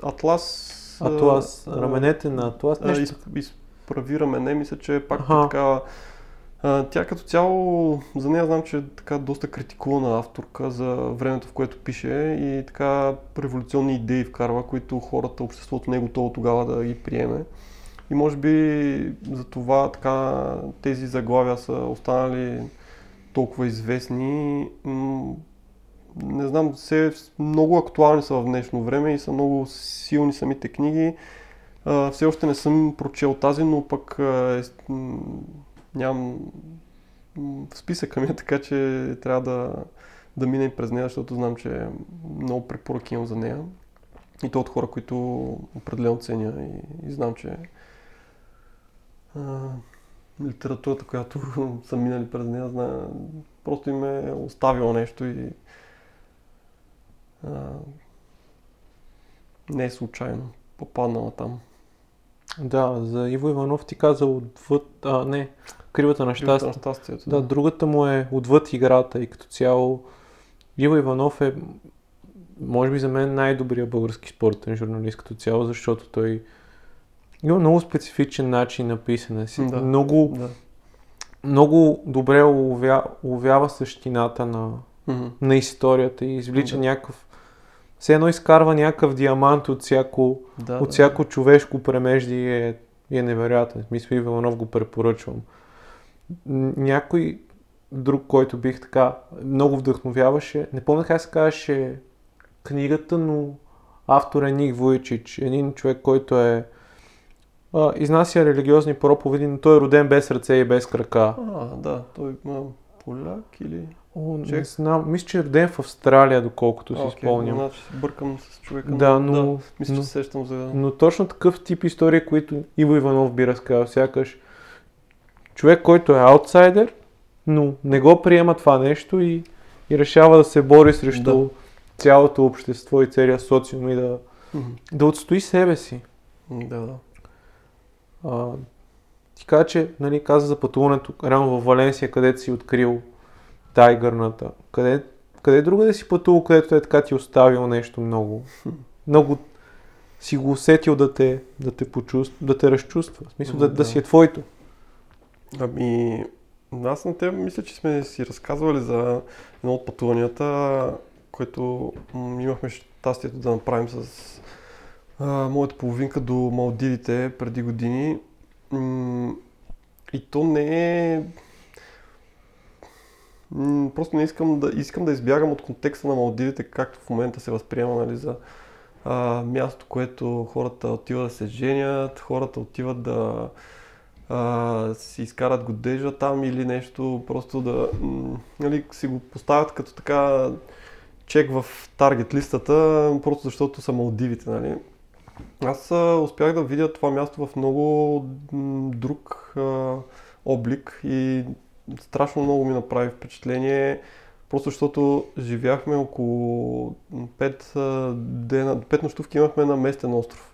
Атлас Атлас, раменете на Атлас, нещо. Из, изправи рамене, мисля, че е пак така... Тя като цяло, за нея знам, че е така доста критикувана авторка за времето, в което пише и така революционни идеи вкарва, които хората, обществото не е готово тогава да ги приеме. И може би за това така тези заглавия са останали толкова известни не знам, все много актуални са в днешно време и са много силни самите книги. Все още не съм прочел тази, но пък е, нямам в списъка ми, е така че трябва да, да мина и през нея, защото знам, че много препоръки имам за нея. И то от хора, които определено ценя и, и знам, че а, литературата, която са минали през нея, зна, просто им е оставила нещо и а, не е случайно попаднала там. Да, за Иво Иванов ти каза отвъд, а не, кривата на щастието. да. да, другата му е отвъд играта и като цяло Иво Иванов е може би за мен най-добрият български спортен журналист като цяло, защото той има много специфичен начин на писане си. Да, много, да. много добре уловя, уловява същината на, mm-hmm. на историята и извлича да. някакъв все едно изкарва някакъв диамант от всяко, да, от всяко да. човешко премежди е, е невероятен. Мисля, Иванов го препоръчвам. Някой друг, който бих така много вдъхновяваше, не помня как се казваше книгата, но автор е Ник Войчич, един човек, който е а, изнася религиозни проповеди, но той е роден без ръце и без крака. А, да, той е поляк или... О, не знам. Мисля, че е роден в Австралия, доколкото си okay, спомням. Значи бъркам с човека. Да, но... Да, мисля, но, че сещам за... Но точно такъв тип история, които Иво Иванов би разказал. Сякаш човек, който е аутсайдер, но не го приема това нещо и, и решава да се бори срещу да. цялото общество и целият социум и да, mm-hmm. да отстои себе си. Да, да. А, ти че нали, каза за пътуването рано в Валенсия, където си открил тайгърната. Къде, къде друга да си пътувал, където е така ти оставил нещо много, много си го усетил да те, да те почувства, да те разчувства. В смисъл да, да. да си е твоето. Ами, аз на теб мисля, че сме си разказвали за едно от пътуванията, което имахме щастието да направим с а, моята половинка до Малдивите преди години. И то не е просто не искам да, искам да избягам от контекста на Малдивите, както в момента се възприема нали, за а, място, което хората отиват да се женят, хората отиват да а, си изкарат годежа там или нещо, просто да нали, си го поставят като така чек в таргет листата, просто защото са Малдивите. Нали. Аз а, успях да видя това място в много друг а, облик и страшно много ми направи впечатление, просто защото живяхме около 5 дена, 5 нощувки имахме на местен остров.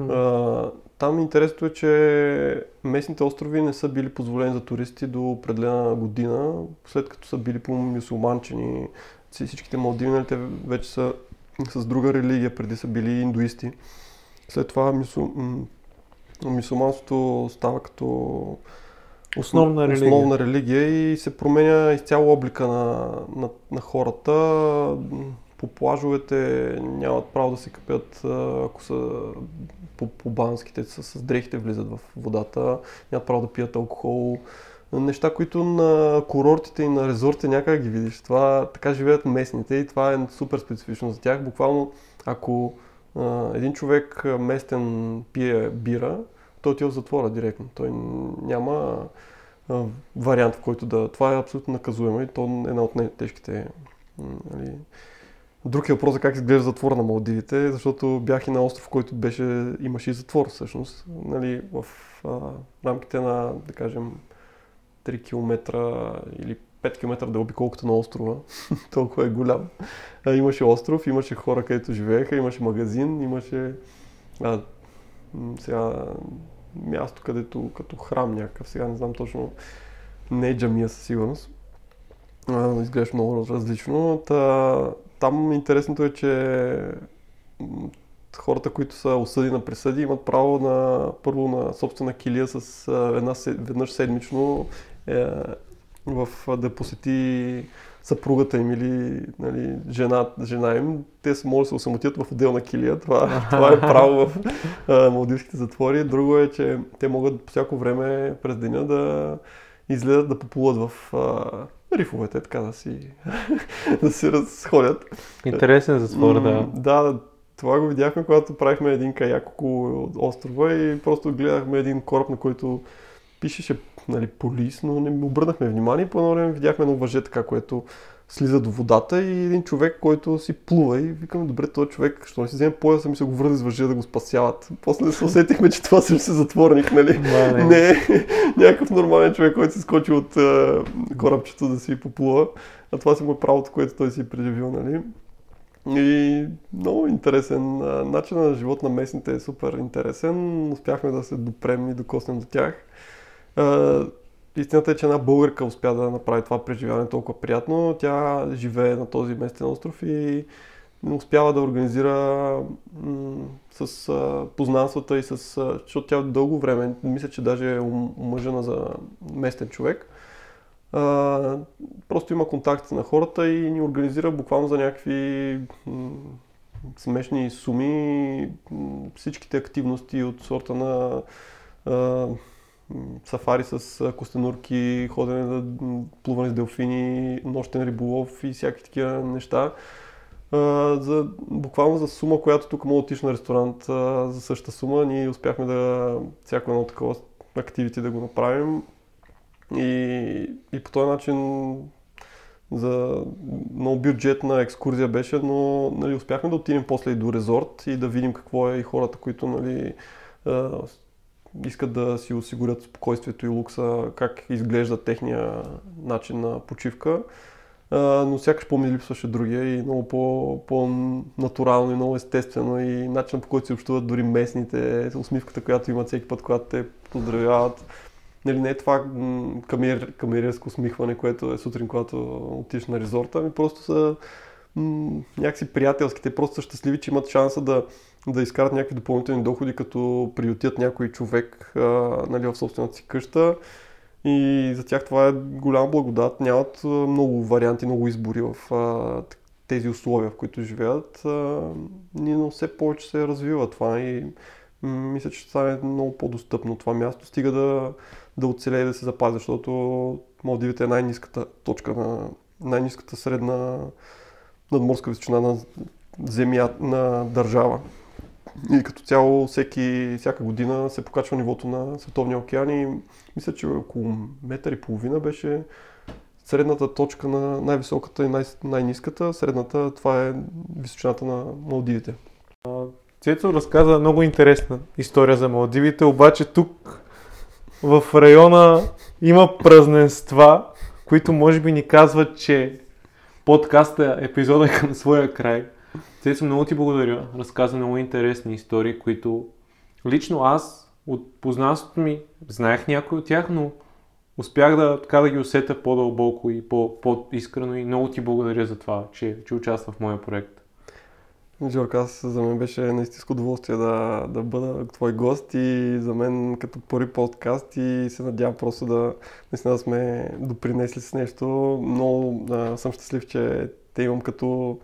А, там интересното е, че местните острови не са били позволени за туристи до определена година, след като са били по-мюсулманчени. Всичките Малдиви, нали, те вече са с друга религия, преди са били индуисти. След това мюсул... мюсулманството става като основна религия. основна религия и се променя изцяло облика на, на, на хората. По плажовете нямат право да се капят, ако са по, по банските, с, с дрехите влизат в водата, нямат право да пият алкохол. Неща, които на курортите и на резортите някак ги видиш. Това така живеят местните и това е супер специфично за тях. Буквално, ако а, един човек местен пие бира, той отива в затвора директно. Той няма а, вариант, в който да... Това е абсолютно наказуемо и то е една от най-тежките нали, Друг е въпрос как изглежда затвор на Малдивите, защото бях и на остров, който беше, имаше и затвор всъщност. Нали, в а, рамките на, да кажем, 3 км или 5 км да обиколката на острова. Толкова е голям. А, имаше остров, имаше хора, където живееха, имаше магазин, имаше а, сега място, където като храм някакъв, сега не знам точно, не е джамия със сигурност. изглежда много различно. Та, там интересното е, че хората, които са осъди на присъди, имат право на първо на собствена килия с една, веднъж седмично е, в, да посети съпругата им или нали, жена, жена им, те може да се осамотят в отделна килия. Това, това е право в а, малдивските затвори. Друго е, че те могат по всяко време през деня да излезат да поплуват в а, рифовете, така да си, да си разходят. Интересен затвор, да. Да, това го видяхме, когато правихме един каяк около острова и просто гледахме един кораб, на който пишеше нали, полис, но не обърнахме внимание. По едно време видяхме едно въже така, което слиза до водата и един човек, който си плува и викам, добре, този човек, що не си вземе пояса ми се го върне с въже да го спасяват. После се усетихме, че това също е затворник, нали? не. не е някакъв нормален човек, който си скочи от uh, корабчето да си поплува, а това си му е правото, което той си е преживил, нали? И много интересен. Начин на живот на местните е супер интересен. Успяхме да се допрем и докоснем до тях. Истината е, че една българка успя да направи това преживяване толкова приятно. Тя живее на този местен остров и успява да организира м- с а, познанствата и с... Защото тя дълго време, мисля, че даже е омъжена за местен човек. А, просто има контакт на хората и ни организира буквално за някакви м- смешни суми всичките активности от сорта на сафари с костенурки, ходене на плуване с делфини, нощен риболов и всякакви такива неща. за, буквално за сума, която тук мога отиш на ресторант за същата сума, ние успяхме да всяко едно такова активити да го направим. И, и по този начин за много бюджетна екскурзия беше, но нали, успяхме да отидем после и до резорт и да видим какво е и хората, които нали, искат да си осигурят спокойствието и лукса, как изглежда техния начин на почивка. но сякаш по-ми липсваше другия и много по, по-натурално и много естествено и начинът по който се общуват дори местните, усмивката, която имат всеки път, когато те поздравяват. Нали, не е това камер, камерерско усмихване, което е сутрин, когато отиш на резорта, ами просто са м- някакси приятелски. Те просто са щастливи, че имат шанса да, да изкарат някакви допълнителни доходи, като приютят някой човек а, нали, в собствената си къща. И за тях това е голяма благодат. Нямат много варианти, много избори в а, тези условия, в които живеят. А, но все повече се развива това и мисля, че това е много по-достъпно това място. Стига да, да оцелее и да се запази, защото Малдивите е най-низката точка на най-низката средна надморска височина на земя на държава. И като цяло всеки, всяка година се покачва нивото на Световния океан и мисля, че около метър и половина беше средната точка на най-високата и най- най-низката. Средната това е височината на Малдивите. Цецо разказа много интересна история за Малдивите, обаче тук в района има празненства, които може би ни казват, че подкаста, епизода е към своя край. Цецо, много ти благодаря. Разказа много интересни истории, които лично аз от познанството ми знаех някой от тях, но успях да, така да ги усета по-дълбоко и по, по-искрено и много ти благодаря за това, че, че участва в моя проект. Жорка, аз за мен беше наистина удоволствие да, да бъда твой гост и за мен като първи подкаст и се надявам просто да наистина да сме допринесли с нещо. Много а, съм щастлив, че те имам като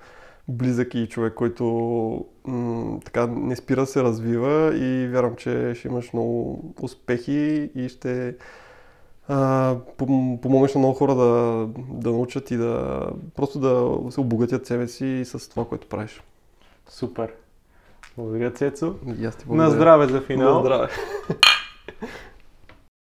близък и човек, който м- така не спира се развива и вярвам, че ще имаш много успехи и ще а, помогнеш на много хора да, да научат и да просто да се обогатят себе си с това, което правиш. Супер. Благодаря, Цецо. И аз ти благодаря. На здраве за финал. На здраве.